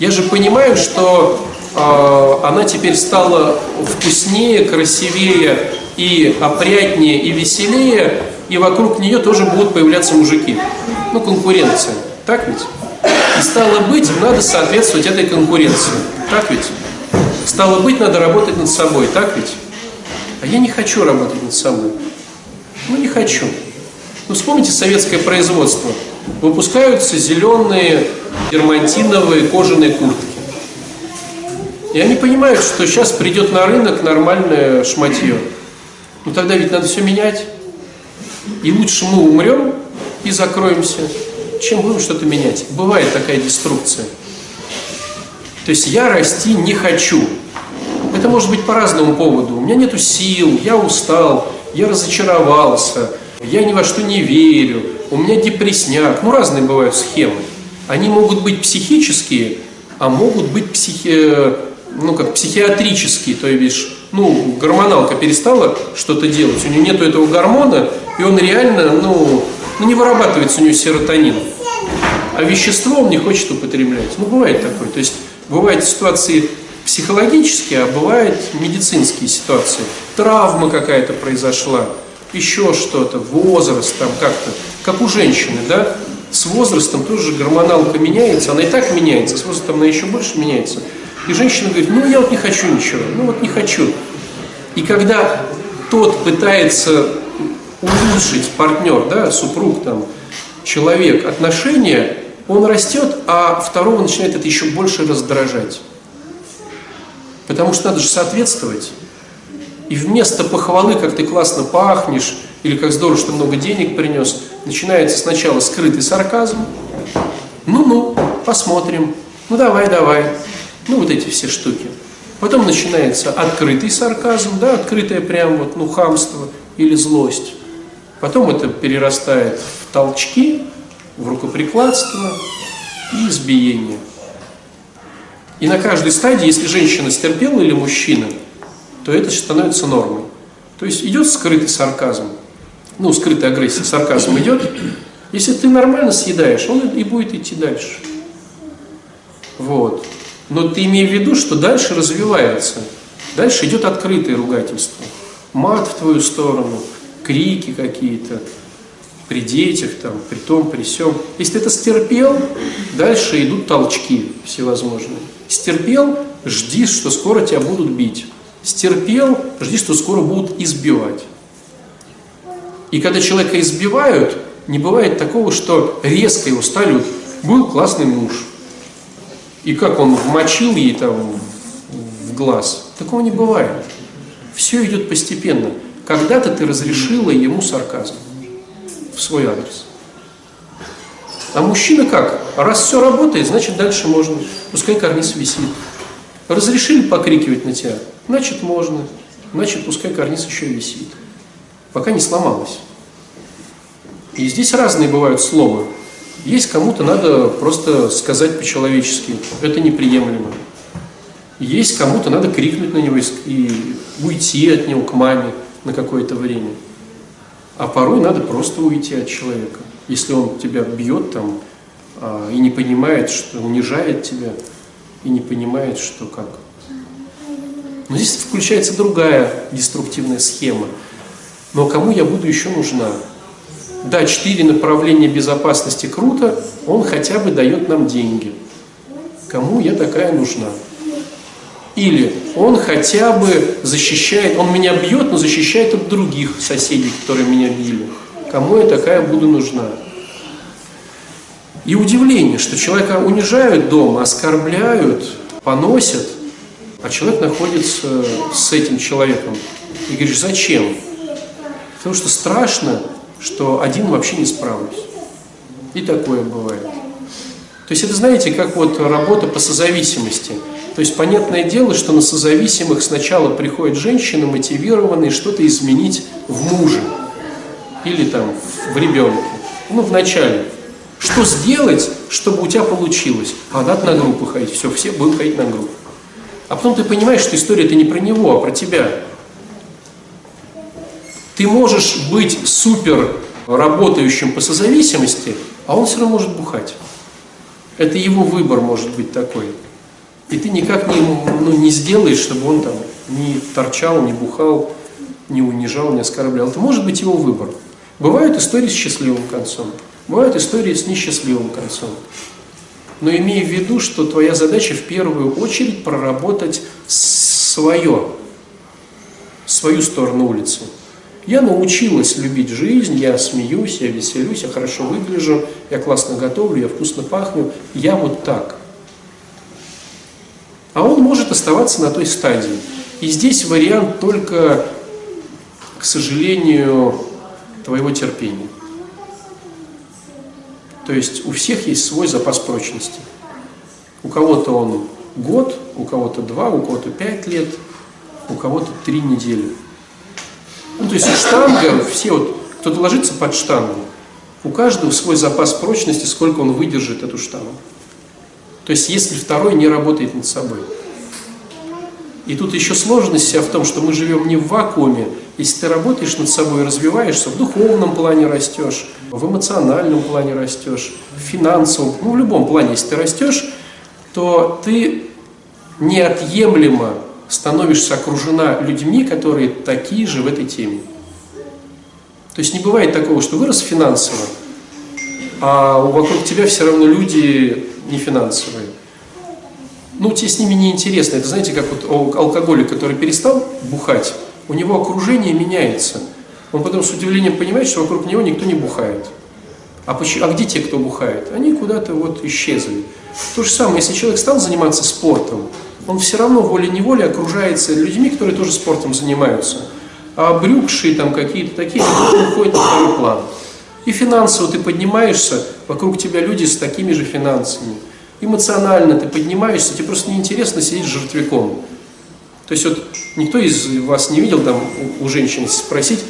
я же понимаю, что э, она теперь стала вкуснее, красивее и опрятнее и веселее, и вокруг нее тоже будут появляться мужики. Ну, конкуренция. Так ведь? И стало быть, надо соответствовать этой конкуренции. Так ведь? Стало быть, надо работать над собой. Так ведь? А я не хочу работать над собой. Ну, не хочу. Ну, вспомните советское производство. Выпускаются зеленые дермантиновые кожаные куртки. И они понимают, что сейчас придет на рынок нормальное шматье. Ну тогда ведь надо все менять. И лучше мы умрем и закроемся, чем будем что-то менять. Бывает такая деструкция. То есть я расти не хочу. Это может быть по разному поводу. У меня нету сил, я устал, я разочаровался, я ни во что не верю, у меня депресняк. Ну, разные бывают схемы. Они могут быть психические, а могут быть психи... ну, как психиатрические, то есть, ну, гормоналка перестала что-то делать, у нее нету этого гормона, и он реально, ну, ну не вырабатывается у нее серотонин. А вещество он не хочет употреблять. Ну, бывает такое. То есть, бывают ситуации психологические, а бывают медицинские ситуации. Травма какая-то произошла, еще что-то, возраст там как-то, как у женщины, да, с возрастом тоже гормоналка меняется, она и так меняется, с возрастом она еще больше меняется. И женщина говорит, ну я вот не хочу ничего, ну вот не хочу. И когда тот пытается улучшить партнер, да, супруг, там, человек, отношения, он растет, а второго начинает это еще больше раздражать. Потому что надо же соответствовать. И вместо похвалы, как ты классно пахнешь, или как здорово, что много денег принес, начинается сначала скрытый сарказм. Ну-ну, посмотрим. Ну давай, давай. Ну вот эти все штуки. Потом начинается открытый сарказм, да, открытое прям вот, ну, хамство или злость. Потом это перерастает в толчки, в рукоприкладство и избиение. И на каждой стадии, если женщина стерпела или мужчина, то это становится нормой. То есть идет скрытый сарказм, ну, скрытая агрессия, сарказм идет. Если ты нормально съедаешь, он и будет идти дальше. Вот. Но ты имей в виду, что дальше развивается. Дальше идет открытое ругательство. Мат в твою сторону, крики какие-то, при детях, там, при том, при сем. Если ты это стерпел, дальше идут толчки всевозможные. Стерпел, жди, что скоро тебя будут бить. Стерпел, жди, что скоро будут избивать. И когда человека избивают, не бывает такого, что резко его стали, был классный муж, и как он вмочил ей там в глаз. Такого не бывает. Все идет постепенно. Когда-то ты разрешила ему сарказм свой адрес. А мужчина как? Раз все работает, значит дальше можно. Пускай карниз висит. Разрешили покрикивать на тебя? Значит можно. Значит пускай карниз еще висит. Пока не сломалось. И здесь разные бывают слова. Есть кому-то надо просто сказать по-человечески, это неприемлемо. Есть кому-то надо крикнуть на него и уйти от него к маме на какое-то время. А порой надо просто уйти от человека. Если он тебя бьет там а, и не понимает, что унижает тебя, и не понимает, что как. Но здесь включается другая деструктивная схема. Но кому я буду еще нужна? да, четыре направления безопасности круто, он хотя бы дает нам деньги. Кому я такая нужна? Или он хотя бы защищает, он меня бьет, но защищает от других соседей, которые меня били. Кому я такая буду нужна? И удивление, что человека унижают дома, оскорбляют, поносят, а человек находится с этим человеком. И говоришь, зачем? Потому что страшно что один вообще не справлюсь. И такое бывает. То есть это, знаете, как вот работа по созависимости. То есть понятное дело, что на созависимых сначала приходят женщины, мотивированные что-то изменить в муже или там в ребенке. Ну, в начале. Что сделать, чтобы у тебя получилось? А надо на группу ходить. Все, все будут ходить на группу. А потом ты понимаешь, что история это не про него, а про тебя. Ты можешь быть супер работающим по созависимости, а он все равно может бухать. Это его выбор может быть такой. И ты никак не, ну, не сделаешь, чтобы он там не торчал, не бухал, не унижал, не оскорблял. Это может быть его выбор. Бывают истории с счастливым концом, бывают истории с несчастливым концом. Но имей в виду, что твоя задача в первую очередь проработать свое, свою сторону улицы. Я научилась любить жизнь, я смеюсь, я веселюсь, я хорошо выгляжу, я классно готовлю, я вкусно пахну, я вот так. А он может оставаться на той стадии. И здесь вариант только, к сожалению, твоего терпения. То есть у всех есть свой запас прочности. У кого-то он год, у кого-то два, у кого-то пять лет, у кого-то три недели. Ну, то есть штанга, все вот, кто-то ложится под штангу, у каждого свой запас прочности, сколько он выдержит эту штангу. То есть если второй не работает над собой. И тут еще сложность вся в том, что мы живем не в вакууме. Если ты работаешь над собой, развиваешься, в духовном плане растешь, в эмоциональном плане растешь, в финансовом, ну в любом плане, если ты растешь, то ты неотъемлемо становишься окружена людьми, которые такие же в этой теме. То есть не бывает такого, что вырос финансово, а вокруг тебя все равно люди не финансовые. Ну, тебе с ними не интересно. Это знаете, как вот алкоголик, который перестал бухать, у него окружение меняется. он потом с удивлением понимает, что вокруг него никто не бухает. А, почему, а где те, кто бухает? Они куда-то вот исчезли. То же самое, если человек стал заниматься спортом, он все равно волей-неволей окружается людьми, которые тоже спортом занимаются. А брюкшие там какие-то такие, уходят на второй план. И финансово ты поднимаешься, вокруг тебя люди с такими же финансами. Эмоционально ты поднимаешься, тебе просто неинтересно сидеть жертвяком. То есть вот никто из вас не видел там у, у женщин спросить,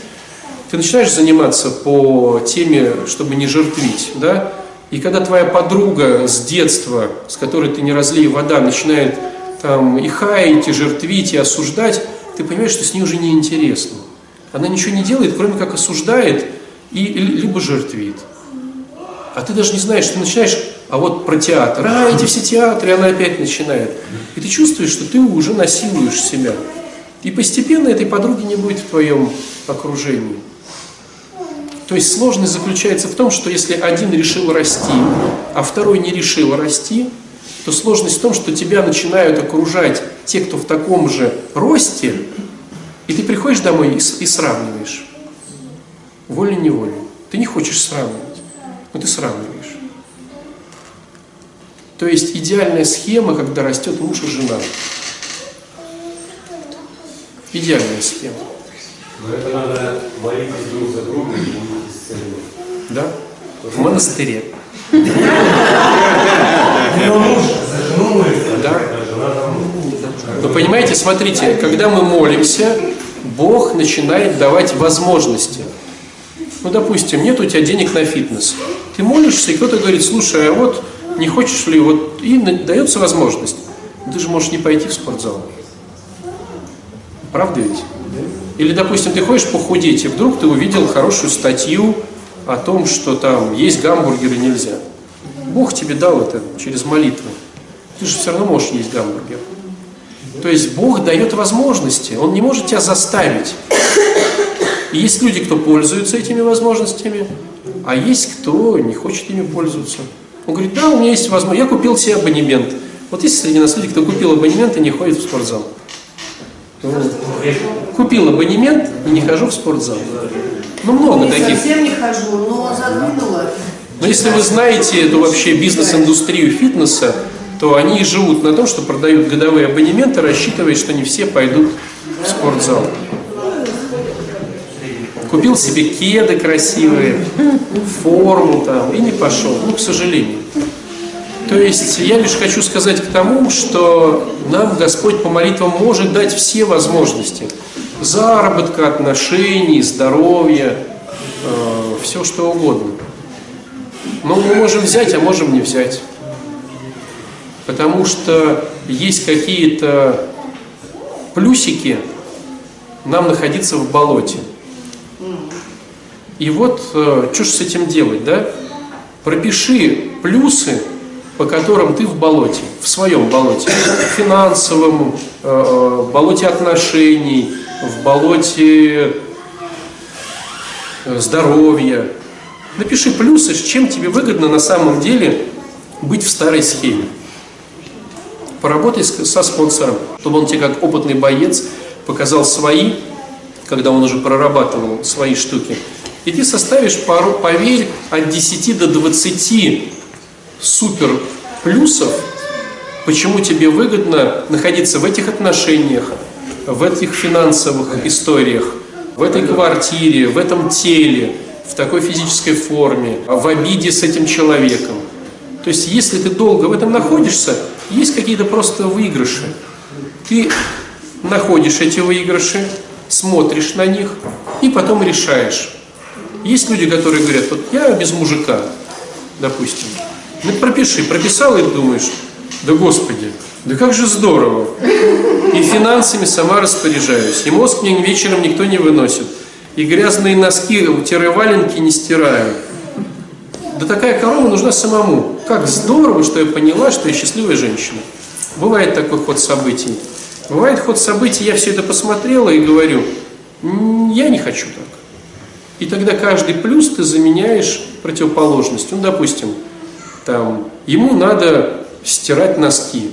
ты начинаешь заниматься по теме, чтобы не жертвить, да, и когда твоя подруга с детства, с которой ты не разлей вода, начинает там и хаять, и жертвить, и осуждать, ты понимаешь, что с ней уже неинтересно. Она ничего не делает, кроме как осуждает и либо жертвит. А ты даже не знаешь, ты начинаешь, а вот про театр, а эти все театры, она опять начинает. И ты чувствуешь, что ты уже насилуешь себя. И постепенно этой подруги не будет в твоем окружении. То есть сложность заключается в том, что если один решил расти, а второй не решил расти, то сложность в том, что тебя начинают окружать те, кто в таком же росте, и ты приходишь домой и, сравниваешь. Волей-неволей. Ты не хочешь сравнивать, но ты сравниваешь. То есть идеальная схема, когда растет муж и жена. Идеальная схема. Но это надо молиться друг за другом и. Да? В монастыре. Да. Вы понимаете, смотрите, когда мы молимся, Бог начинает давать возможности. Ну, допустим, нет у тебя денег на фитнес. Ты молишься, и кто-то говорит, слушай, а вот не хочешь ли, вот, и дается возможность. Ты же можешь не пойти в спортзал. Правда ведь? Или, допустим, ты хочешь похудеть, и вдруг ты увидел хорошую статью о том, что там есть гамбургеры нельзя. Бог тебе дал это через молитву. Ты же все равно можешь есть гамбургер. То есть Бог дает возможности, Он не может тебя заставить. И есть люди, кто пользуются этими возможностями, а есть кто не хочет ими пользоваться. Он говорит, да, у меня есть возможность, я купил себе абонемент. Вот есть среди нас люди, кто купил абонемент и не ходит в спортзал. Купил абонемент и не хожу в спортзал. Ну, много не таких. совсем не хожу, но задвинула. Но если вы знаете эту вообще бизнес-индустрию фитнеса, то они живут на том, что продают годовые абонементы, рассчитывая, что не все пойдут в спортзал. Купил себе кеды красивые, форму там и не пошел. Ну, к сожалению. То есть я лишь хочу сказать к тому, что нам Господь по молитвам может дать все возможности. Заработка, отношений, здоровья, э, все что угодно. Но мы можем взять, а можем не взять. Потому что есть какие-то плюсики нам находиться в болоте. И вот э, что же с этим делать, да? Пропиши плюсы, по которым ты в болоте, в своем болоте, в финансовом, э, э, болоте отношений, в болоте э, здоровья. Напиши плюсы, чем тебе выгодно на самом деле быть в старой схеме. Поработай со спонсором, чтобы он тебе как опытный боец показал свои, когда он уже прорабатывал свои штуки. И ты составишь, пару, поверь, от 10 до 20 супер плюсов, почему тебе выгодно находиться в этих отношениях, в этих финансовых историях, в этой квартире, в этом теле, в такой физической форме, в обиде с этим человеком. То есть, если ты долго в этом находишься, есть какие-то просто выигрыши. Ты находишь эти выигрыши, смотришь на них и потом решаешь. Есть люди, которые говорят, вот я без мужика, допустим. Ну пропиши, прописал и думаешь, да господи, да как же здорово. И финансами сама распоряжаюсь. И мозг мне вечером никто не выносит. И грязные носки-валенки не стираю. Да такая корова нужна самому. Как здорово, что я поняла, что я счастливая женщина. Бывает такой ход событий. Бывает ход событий, я все это посмотрела и говорю, я не хочу так. И тогда каждый плюс ты заменяешь противоположностью. Ну, допустим, там, ему надо стирать носки.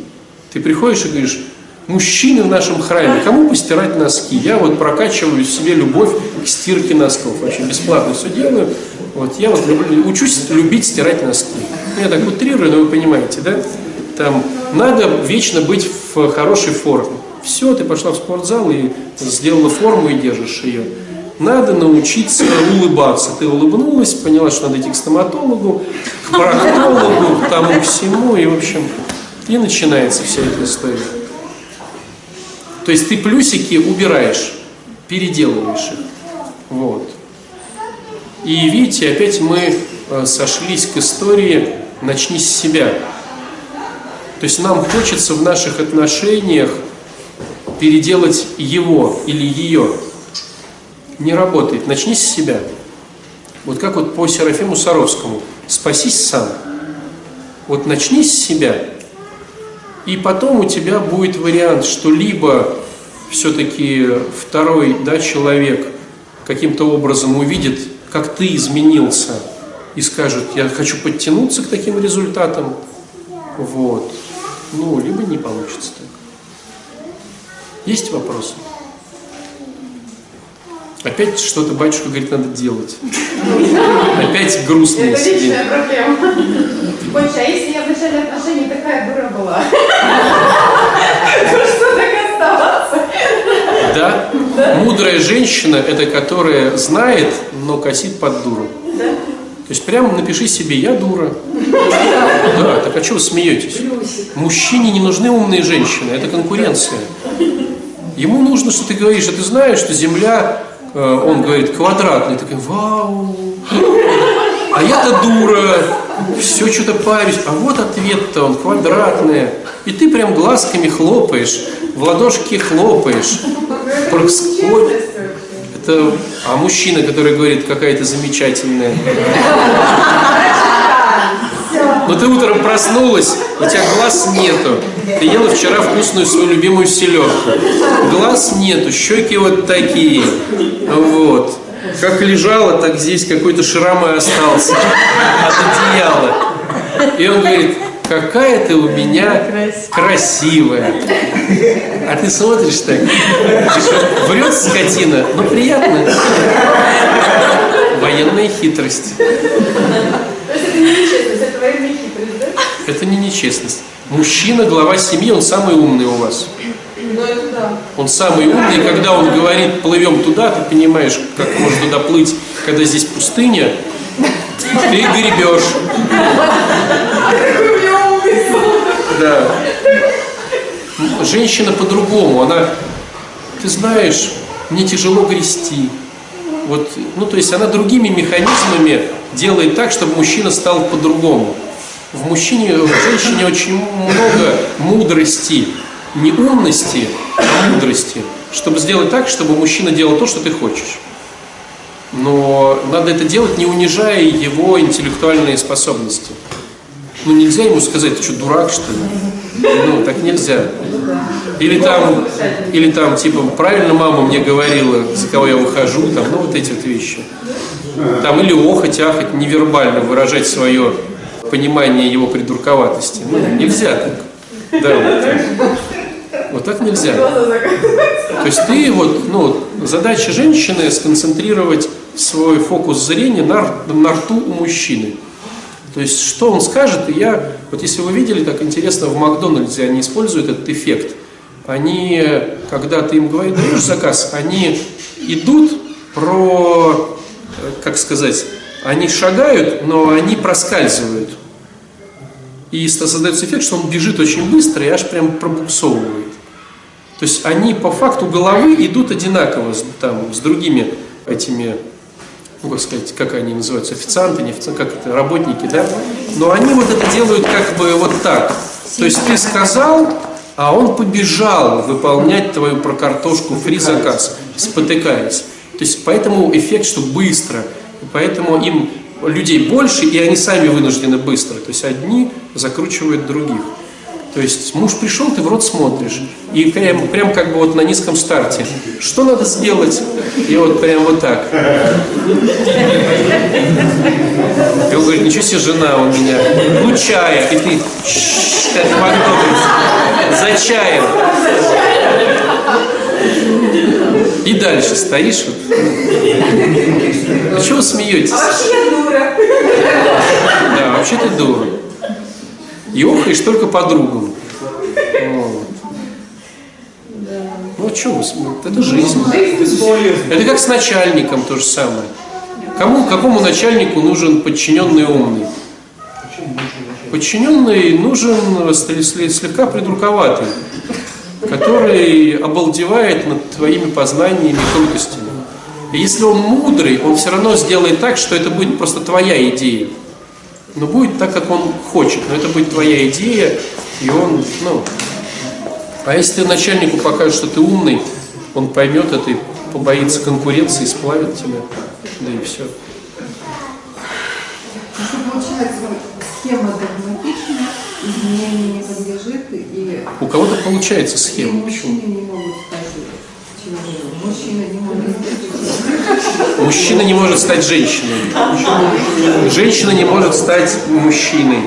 Ты приходишь и говоришь, мужчины в нашем храме, кому постирать носки? Я вот прокачиваю в себе любовь к стирке носков. Вообще бесплатно все делаю. Вот я вот люблю, учусь любить стирать носки. Я так утрирую, но вы понимаете, да? Там надо вечно быть в хорошей форме. Все, ты пошла в спортзал и сделала форму и держишь ее. Надо научиться улыбаться. Ты улыбнулась, поняла, что надо идти к стоматологу, к проктологу, к тому всему, и, в общем, и начинается вся эта история. То есть ты плюсики убираешь, переделываешь их. Вот. И видите, опять мы э, сошлись к истории «начни с себя». То есть нам хочется в наших отношениях переделать его или ее. Не работает. Начни с себя. Вот как вот по Серафиму Саровскому. Спасись сам. Вот начни с себя. И потом у тебя будет вариант, что либо все-таки второй да, человек каким-то образом увидит, как ты изменился, и скажет, я хочу подтянуться к таким результатам, вот, ну, либо не получится так. Есть вопросы? Опять что-то батюшка говорит, надо делать. <laughs> Опять грустные Это личная проблема. Больше, а если я в начале отношений такая дура была, то что так оставаться? Да? Мудрая женщина – это которая знает, но косит под дуру. То есть прямо напиши себе «я дура». Да, так а что вы смеетесь? Мужчине не нужны умные женщины, это конкуренция. Ему нужно, что ты говоришь, а ты знаешь, что Земля, он говорит, квадратная. Ты такой, вау, а я-то дура, все что-то парюсь, а вот ответ-то он квадратная. И ты прям глазками хлопаешь, в ладошки хлопаешь. Это, а мужчина, который говорит, какая то замечательная. Но ты утром проснулась, у тебя глаз нету. Ты ела вчера вкусную свою любимую селедку. Глаз нету, щеки вот такие. Вот. Как лежала, так здесь какой-то шрам и остался от одеяла. И он говорит, какая ты у меня красивая. А ты смотришь так, врет скотина, но приятно. Военная хитрость. То есть это не нечестность, это военная хитрость, да? Это не нечестность. Мужчина, глава семьи, он самый умный у вас. Ну. Он самый умный, и когда он говорит, плывем туда, ты понимаешь, как можно туда плыть, когда здесь пустыня, ты гребешь. Да. Женщина по-другому, она, ты знаешь, мне тяжело грести. Вот, ну, то есть она другими механизмами делает так, чтобы мужчина стал по-другому. В мужчине, в женщине очень много мудрости, не умности, а мудрости, чтобы сделать так, чтобы мужчина делал то, что ты хочешь. Но надо это делать, не унижая его интеллектуальные способности. Ну нельзя ему сказать, ты что, дурак, что ли? Ну, так нельзя. Или там, или там, типа, правильно мама мне говорила, за кого я выхожу, там, ну, вот эти вот вещи. Там или охоть, ахать, невербально выражать свое понимание его придурковатости. Ну, нельзя так. Да, вот так. Вот так нельзя. То есть ты вот, ну, задача женщины сконцентрировать свой фокус зрения на, на рту у мужчины. То есть, что он скажет, и я, вот если вы видели, так интересно, в Макдональдсе они используют этот эффект. Они, когда ты им говоришь, даешь заказ, они идут про, э, как сказать, они шагают, но они проскальзывают. И создается эффект, что он бежит очень быстро и аж прям пробуксовывает. То есть они по факту головы идут одинаково с, там, с другими этими, ну как сказать, как они называются, официанты, не официанты, как это, работники, да? Но они вот это делают как бы вот так. То есть ты сказал, а он побежал выполнять твою про картошку фри заказ, спотыкаясь. То есть поэтому эффект, что быстро. Поэтому им людей больше, и они сами вынуждены быстро. То есть одни закручивают других. То есть муж пришел, ты в рот смотришь. И прям, прям как бы вот на низком старте. Что надо сделать? И вот прям вот так. И он говорит, ничего себе, жена у меня. Ну, чая. И ты, «Шш, как в Макдональдсе. За чаем. И дальше стоишь. Вот. Чего вы смеетесь? Вообще ты дура. И охаешь только подругам. Вот. Ну, что вы? Это жизнь. Это как с начальником то же самое. Кому, какому начальнику нужен подчиненный умный? Подчиненный нужен слегка придурковатый, который обалдевает над твоими познаниями и тонкостями. И если он мудрый, он все равно сделает так, что это будет просто твоя идея. Но будет так, как он хочет. Но это будет твоя идея, и он, ну... А если ты начальнику покажешь, что ты умный, он поймет это и побоится конкуренции, сплавит тебя. Да и все. Что получается, схема догматична, изменению не подлежит, и, У кого-то получается и схема. Почему? мужчины не могут стать человеком. Мужчина не может Мужчина не может стать женщиной. Женщина не может стать мужчиной.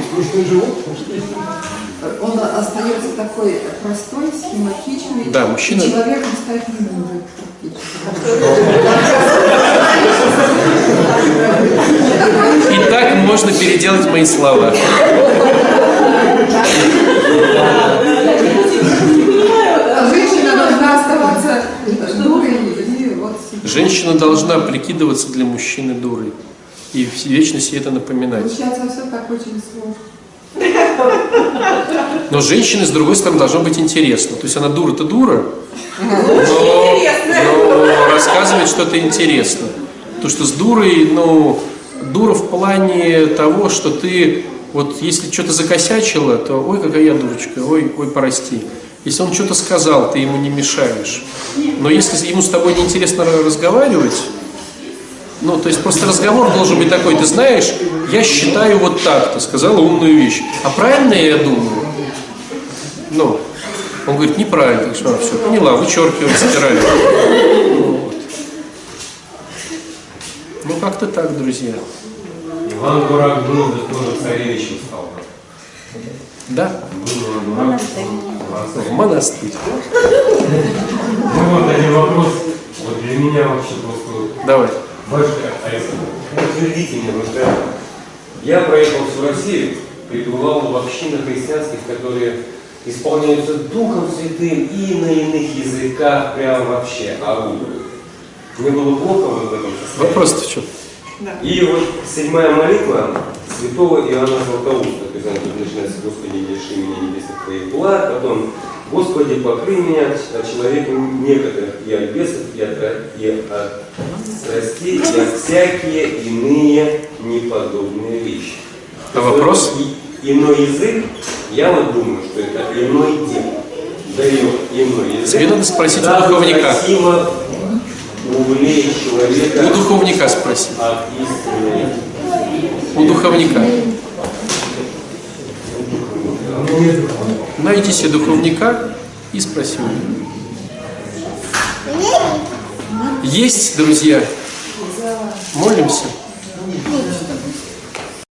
Он остается такой простой, схематичный, Да, мужчина- и человеком стать не может. И так можно переделать мои слова. Женщина должна оставаться дурой Женщина должна прикидываться для мужчины дурой. И в- вечно себе это напоминать. Получается все так очень сложно. Но женщине, с другой стороны, должно быть интересно. То есть она дура-то дура, но, <laughs> но рассказывает что-то интересно. То, что с дурой, ну, дура в плане того, что ты, вот если что-то закосячила, то ой, какая я дурочка, ой, ой, прости. Если он что-то сказал, ты ему не мешаешь. Но если ему с тобой неинтересно ра- разговаривать, ну, то есть просто разговор должен быть такой, ты знаешь, я считаю вот так, ты сказала умную вещь. А правильно я думаю? Ну, он говорит, неправильно. Так что, все, поняла, вычеркиваем, стирали. Вот. Ну, как-то так, друзья. Иван Дурак был, да тоже царевичем стал. Да, Дурак. в монастырь. Ну вот один вопрос. Вот для меня вообще просто Давай. Батюшка Александр, подтвердите мне, вот. Я проехал всю Россию, пребывал в общинах христианских, которые исполняются Духом Святым и на иных языках прям вообще орудуют. Мне было плохо вот в этом состоянии. Вопрос-то в чем? И вот седьмая молитва святого Иоанна Златоуста, она тут начинается «Господи, не лиши меня небесных твоих благ», потом «Господи, покрый меня от человека некоторых и от бесов, и от, и от страстей, и от всякие иные неподобные вещи». А вопрос? Иной язык, я вот думаю, что это иной день. Дает иной язык. Тебе надо спросить у духовника. увлечь человека У духовника спроси. У духовника. Найди себе духовника и спроси у него. Есть, друзья? Молимся.